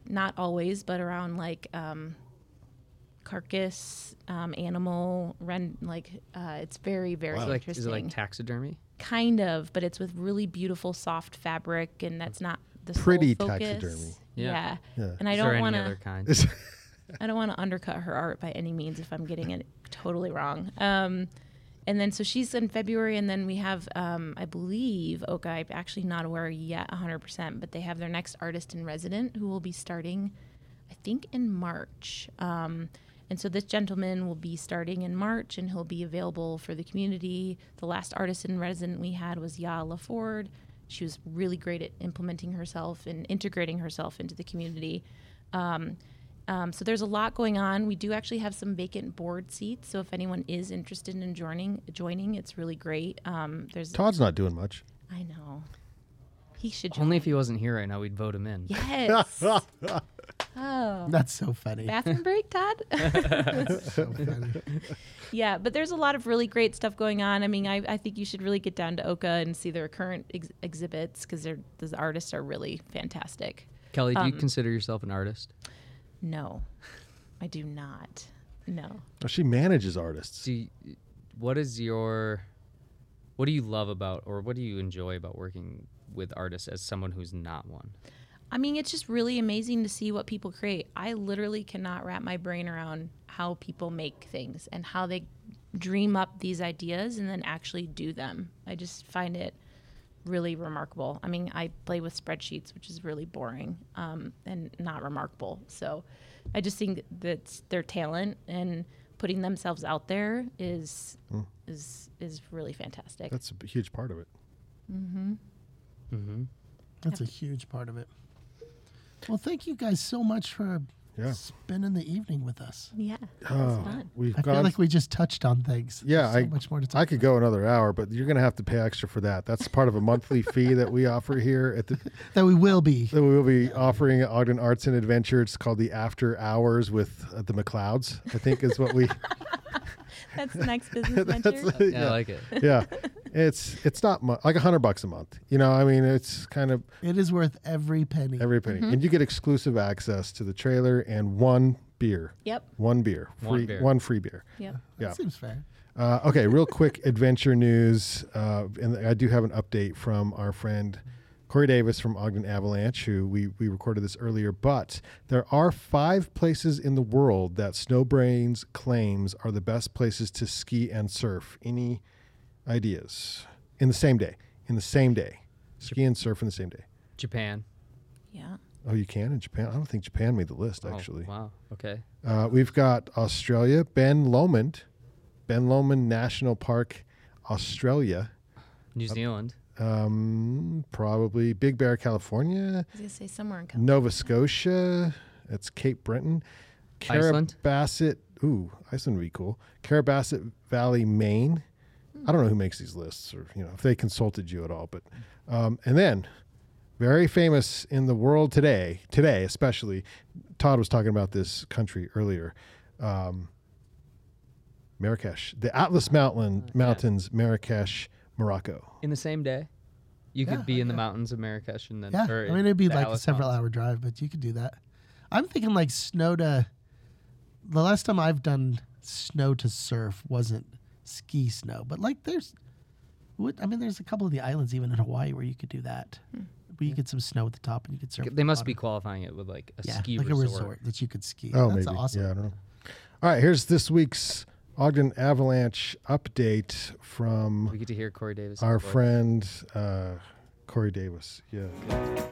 not always, but around like um, carcass, um, animal, ren- like uh, it's very very Is it like interesting. is it like taxidermy? Kind of, but it's with really beautiful soft fabric, and that's not the sole Pretty focus. taxidermy. Yeah. Yeah. and I Is don't want to. I don't want to undercut her art by any means if I'm getting it totally wrong. Um, and then so she's in February, and then we have, um, I believe, OCA. I'm actually not aware yet 100%, but they have their next artist in resident who will be starting, I think, in March. Um, and so this gentleman will be starting in March, and he'll be available for the community. The last artist in resident we had was Ya LaFord. She was really great at implementing herself and integrating herself into the community. Um, um, so there's a lot going on. We do actually have some vacant board seats. So if anyone is interested in joining, joining, it's really great. Um, there's, Todd's not doing much. I know, he should join. Only if he wasn't here right now, we'd vote him in. Yes. oh, That's so funny. bathroom break, Todd. so funny. yeah, but there's a lot of really great stuff going on. I mean, I, I think you should really get down to OCA and see their current ex- exhibits because they're the artists are really fantastic. Kelly, do you Um, consider yourself an artist? No, I do not. No. Oh, she manages artists. Do you, what is your what do you love about or what do you enjoy about working with artists as someone who's not one? I mean, it's just really amazing to see what people create. I literally cannot wrap my brain around how people make things and how they dream up these ideas and then actually do them. I just find it really remarkable. I mean, I play with spreadsheets, which is really boring um, and not remarkable. So I just think that their talent and putting themselves out there is is is really fantastic. That's a huge part of it. Mm-hmm. That's a huge part of it. Well, thank you guys so much for Yeah. spending the evening with us. yeah, that was Oh, fun. we've I feel like we just touched on things. Yeah, so I- much more to talk. I could go another hour, but you're going to have to pay extra for that. That's part of a monthly fee that we offer here at the that we will be. that we will be offering at Ogden Arts and Adventure. It's called the After Hours with uh, the McLeods. I think is what we. That's the next business That's venture. Yeah, I like it. yeah, it's it's not mu- like a hundred bucks a month. You know, I mean, it's kind of It is worth every penny. every penny, Mm-hmm. and you get exclusive access to the trailer and one beer, Yep. one beer, One free, beer. one free beer. Yep. that yeah. seems fair. Uh, okay, real quick adventure news. Uh, and I do have an update from our friend Corey Davis from Ogden Avalanche, who we, we recorded this earlier. But there are five places in the world that Snowbrains claims are the best places to ski and surf. Any ideas? In the same day. In the same day. Ski and surf in the same day. Japan. Yeah. Oh, you can in Japan? I don't think Japan made the list, Oh, actually. wow. Okay. Uh, we've got Australia, Ben Lomond. Ben Lomond National Park, Australia. New Zealand. Um, probably Big Bear, California. I was gonna say somewhere in California. Nova Scotia. That's Cape Breton. Iceland? Carrabassett. Ooh, Iceland would be cool. Carrabassett Valley, Maine. I don't know who makes these lists or you know if they consulted you at all, but um, and then very famous in the world today, today especially. Todd was talking about this country earlier. Um, Marrakesh, the Atlas Mountain yeah. Mountains, Marrakesh, Morocco. In the same day, you could Yeah, be in the mountains of Marrakesh and then. Yeah, I mean it'd be the like a several Mountains. hour drive, but you could do that. I'm thinking like snow to. The last time I've done snow to surf wasn't ski snow, but like there's, what I mean, there's a couple of the islands even in Hawaii where you could do that, where you get some snow at the top and you could surf. They at must the be qualifying it with like a yeah, ski like resort. a resort that you could ski. Oh, That's maybe. awesome. Yeah, I don't know. All right, here's this week's Ogden Avalanche update from We get to hear Corey Davis. our voice. friend uh, Corey Davis. Yeah.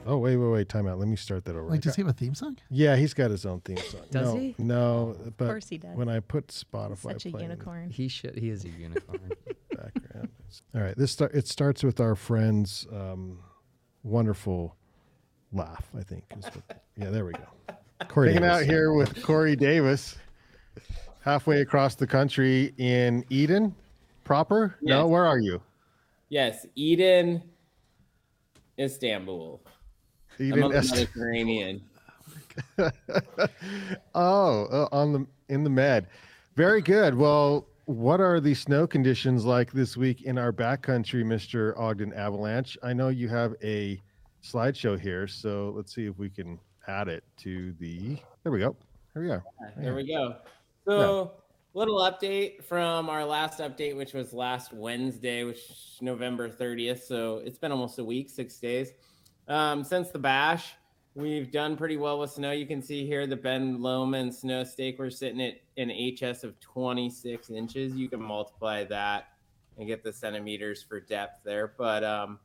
Oh wait, wait, wait. Time out. Let me start that over. I Like, does got- he have a theme song? yeah, he's got his own theme song. Does no, he? No, but of course he does. when I put Spotify Such a playing in the unicorn. He should. He is a unicorn. background. All right, this start. It starts with our friend's um, wonderful laugh. I think. is what- yeah, there we go. Corey Hanging Davis. out here with Corey Davis, halfway across the country in Eden proper. No, where are you? Yes, Eden, Istanbul. I'm Eden, on Est- Mediterranean. oh, uh, on the in the Med. Very good. Well, what are the snow conditions like this week in our backcountry, Mister Ogden Avalanche? I know you have a slideshow here, so let's see if we can add it to the. There we go. Here we are. There we go. So, little update from our last update, which was last Wednesday, which November 30th. So, it's been almost a week, six days. Um, since the bash, we've done pretty well with snow. You can see here the Ben Lomond snow stake. We're sitting at an HS of 26 inches. You can multiply that and get the centimeters for depth there. But um,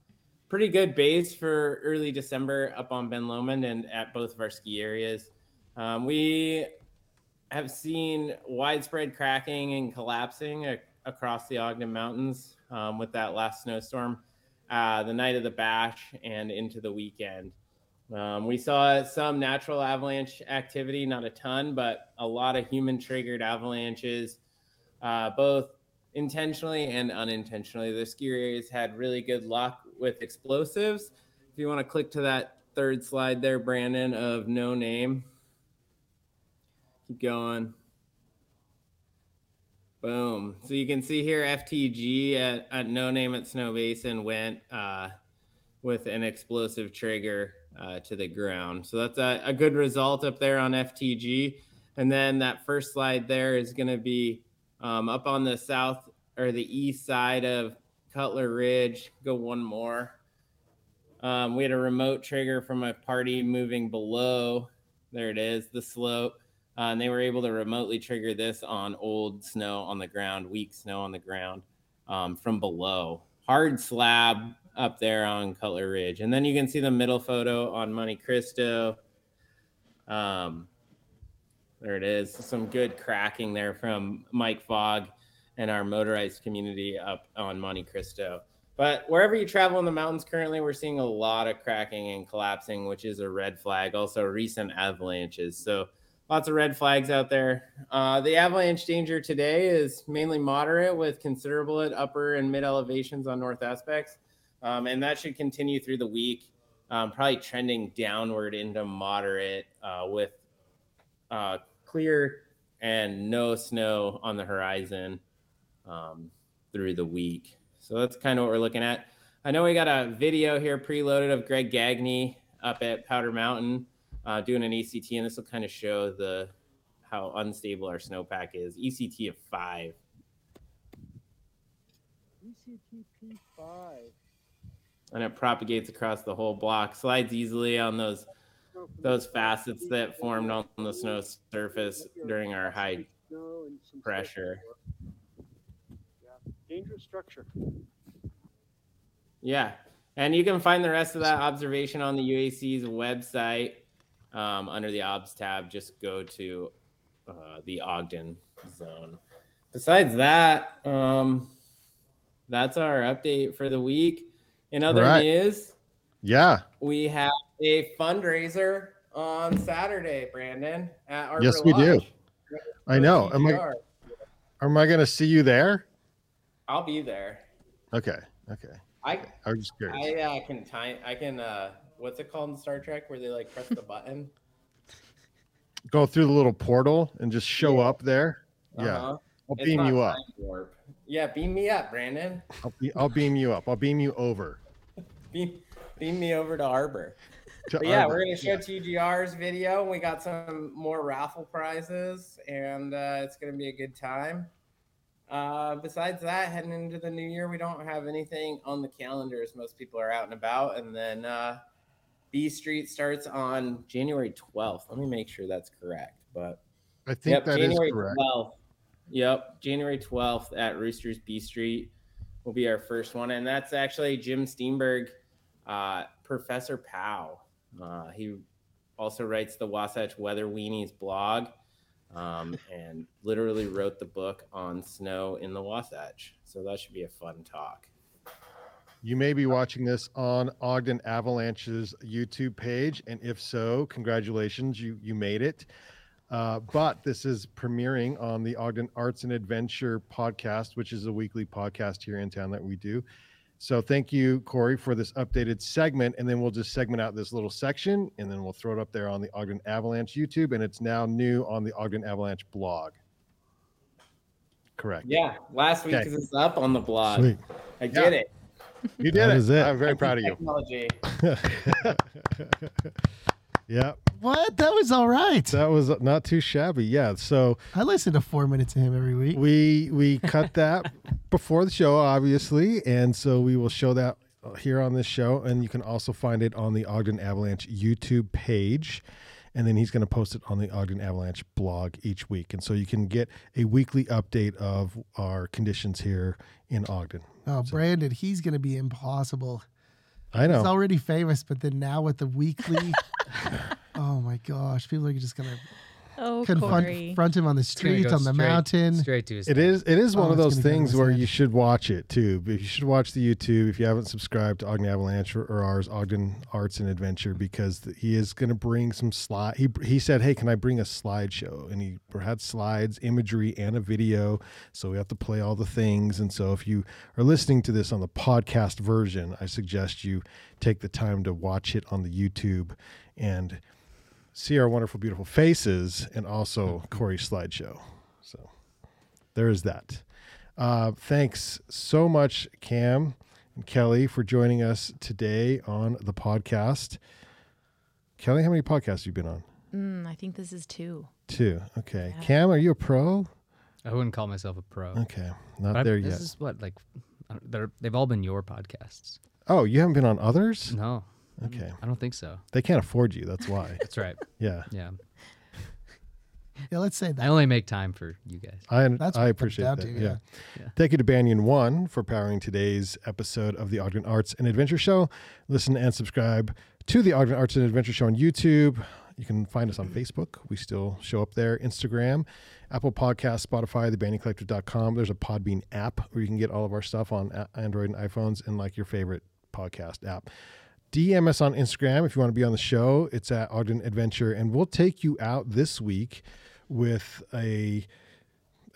pretty good base for early December up on Ben Lomond and at both of our ski areas. Um, we have seen widespread cracking and collapsing across the Ogden Mountains um, with that last snowstorm, uh, the night of the bash and into the weekend. Um, we saw some natural avalanche activity, not a ton, but a lot of human triggered avalanches, uh, both intentionally and unintentionally. The ski areas had really good luck with explosives. If you want to click to that third slide there, Brandon, of no name. Keep going. Boom. So you can see here FTG at, at No Name at Snowbasin went uh, with an explosive trigger uh, to the ground. So that's a, a good result up there on FTG. And then that first slide there is going to be um, up on the south or the east side of Cutler Ridge. Go one more. Um, we had a remote trigger from a party moving below. There it is, the slope. Uh, and they were able to remotely trigger this on old snow on the ground, weak snow on the ground um, from below. Hard slab up there on Cutler Ridge. And then you can see the middle photo on Monte Cristo. Um, there it is. Some good cracking there from Mike Fogg and our motorized community up on Monte Cristo. But wherever you travel in the mountains currently, we're seeing a lot of cracking and collapsing, which is a red flag. Also, recent avalanches. So, lots of red flags out there. Uh, the avalanche danger today is mainly moderate with considerable at upper and mid elevations on north aspects. Um, and that should continue through the week, um, probably trending downward into moderate uh, with uh, clear and no snow on the horizon um, through the week. So that's kind of what we're looking at. I know we got a video here preloaded of Greg Gagney up at Powder Mountain uh, doing an ECT, and this will kind of show the how unstable our snowpack is. ECT of five. And it propagates across the whole block, slides easily on those those facets that formed on the snow surface during our high pressure. Yeah. Dangerous structure. Yeah. And you can find the rest of that observation on the UAC's website um, under the OBS tab. Just go to uh, the Ogden zone. besides that, um, that's our update for the week. In other Right. news, Yeah. we have a fundraiser on Saturday, Brandon, at Yes, we do. I know. Am I am I gonna see you there? I'll be there. Okay. Okay. I I was just curious. I uh, can time. I can. uh What's it called in Star Trek where they like press the button? Go through the little portal and just show Yeah. up there. Yeah. Uh-huh. I'll It's beam you up. warp. Yeah, beam me up, Brandon. I'll, be, I'll beam you up. I'll beam you over. Beam, beam me over to Arbor. to yeah, Arbor. we're gonna show TGR's video. We got some more raffle prizes, and uh, it's gonna be a good time. Uh, besides that, heading into the new year, we don't have anything on the calendar as most people are out and about. And then uh, B Street starts on January 12th. Let me make sure that's correct. But I think yep, that is January correct. 12th. Yep, January 12th at Roosters B Street will be our first one, and that's actually Jim Steenburgh, uh, Professor Pow. Uh, he also writes the Wasatch Weather Weenies blog, um, and literally wrote the book on snow in the Wasatch. So that should be a fun talk. You may be watching this on Ogden Avalanche's YouTube page, and if so, congratulations, you you made it. Uh, but this is premiering on the Ogden Arts and Adventure podcast, which is a weekly podcast here in town that we do. So thank you, Corey, for this updated segment, and then we'll just segment out this little section, and then we'll throw it up there on the Ogden Avalanche YouTube, and it's now new on the Ogden Avalanche blog. Correct. Yeah, last week Okay. is up on the blog. Sweet. I did it. You did That it. is it. I'm very proud of you. Technology. yeah, What? That was all right. that was not too shabby. Yeah. So I listen to four minutes of him every week. we we cut that before the show, obviously, and so we will show that uh, here on this show, and you can also find it on the Ogden Avalanche YouTube page. And then he's going to post it on the Ogden Avalanche blog each week. And so you can get a weekly update of our conditions here in Ogden. Oh, Brandon, he's going to be impossible. I know. He's already famous, but then now with the weekly, oh my gosh, people are just going to Oh, confront, Corey. confront him on the It's gonna streets, go on the straight- mountain. Straight to his. It is. It is one Oh, of it's those gonna go to things his where head. you should watch it too. But you should watch the YouTube if you haven't subscribed to Ogden Avalanche or, or ours, Ogden Arts and Adventure, because th- he is going to bring some slide. He he said, "Hey, can I bring a slideshow?" And he had slides, imagery, and a video. So we have to play all the things. And so if you are listening to this on the podcast version, I suggest you take the time to watch it on the YouTube and see our wonderful, beautiful faces, and also Corey's slideshow. So there is that. Uh, thanks so much, Cam and Kelly, for joining us today on the podcast. Kelly, how many podcasts have you been on? Mm, I think this is two. Two. Okay. Yeah. Cam, are you a pro? I wouldn't call myself a pro. Okay. Not But I'm- there this is what like they're, they've all been your podcasts. Oh, you haven't been on others? No. Okay. I don't think so. They can't afford you. That's why. That's right. yeah. Yeah. Yeah, let's say that. I only make time for you guys. I, That's I what it comes appreciate that. to, yeah. yeah. Yeah. Thank you to Banyan One for powering today's episode of the Ogden Arts and Adventure Show. Listen and subscribe to the Ogden Arts and Adventure Show on YouTube. You can find us on Facebook. We still show up there. Instagram, Apple Podcasts, Spotify, thebanyancollective.com. There's a Podbean app where you can get all of our stuff on Android and iPhones and like your favorite podcast app. DM us on Instagram if you want to be on the show. It's at Ogden Adventure, and we'll take you out this week with a.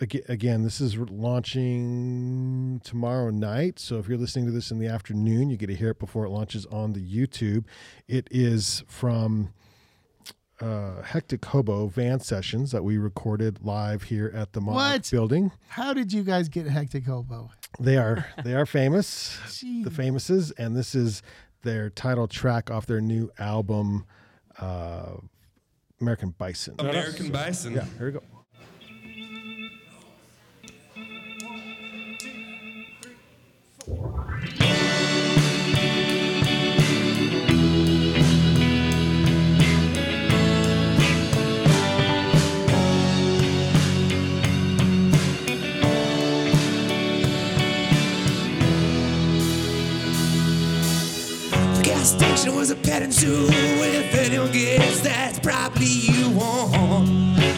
Again, this is launching tomorrow night. So if you're listening to this in the afternoon, you get to hear it before it launches on the YouTube. It is from uh, Hectic Hobo Van Sessions that we recorded live here at the Monarch What? Building. How did you guys get Hectic Hobo? They are they are famous the famouses, and this is their title track off their new album, uh, American Bison. American Bison. Yeah, here we go. The gas station was a petting zoo. If anyone gets that's probably you want.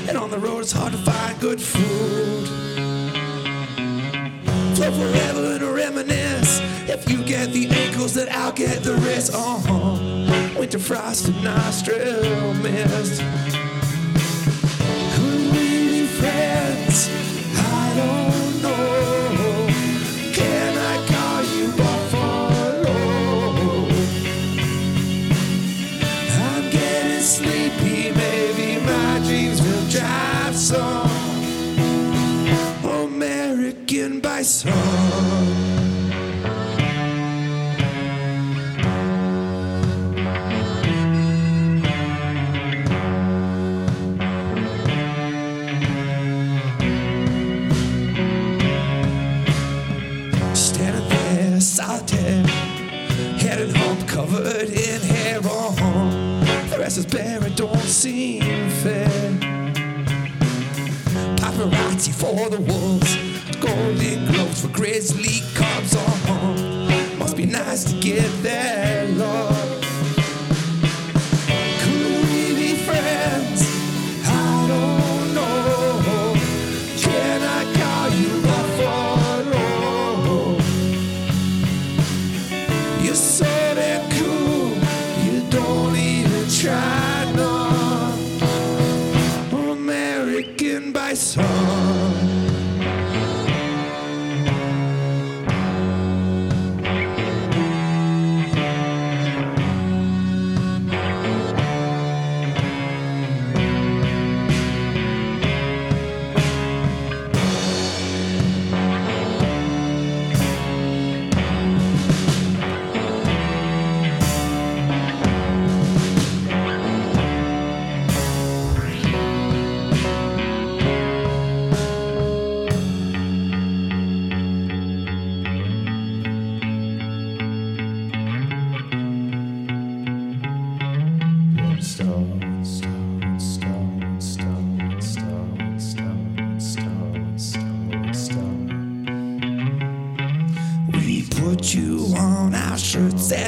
And on the road it's hard to find good food. go forever and reminisce. If you get the ankles, then I'll get the wrist. Uh-huh. Winter frost and nostril mist. Could we be friends? I don't American bison. Standing there, solitaire, head and hump covered in hair. Oh, the rest is it don't seem fair. Paparazzi for the wolves, golden globes for grizzly cubs. Oh, must be nice to get their love.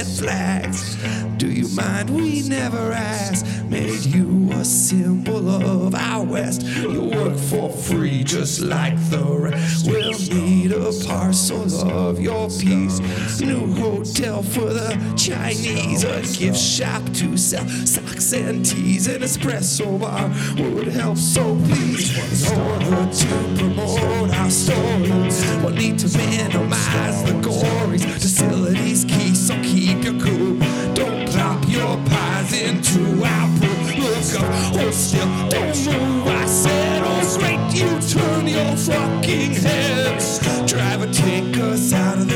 And flags. Do you mind? We never asked. Made you a symbol of West. You work for free just like the rest. We'll need a parcel of your piece. New hotel for the Chinese. A gift shop to sell socks and teas. An espresso bar would help. So please, in order to promote our story, we'll need to minimize the gories. Facilities key, so keep your cool. Don't plop your pies into our up, hold still, don't move. I said, oh great, you turn your fucking heads. Driver, take us out of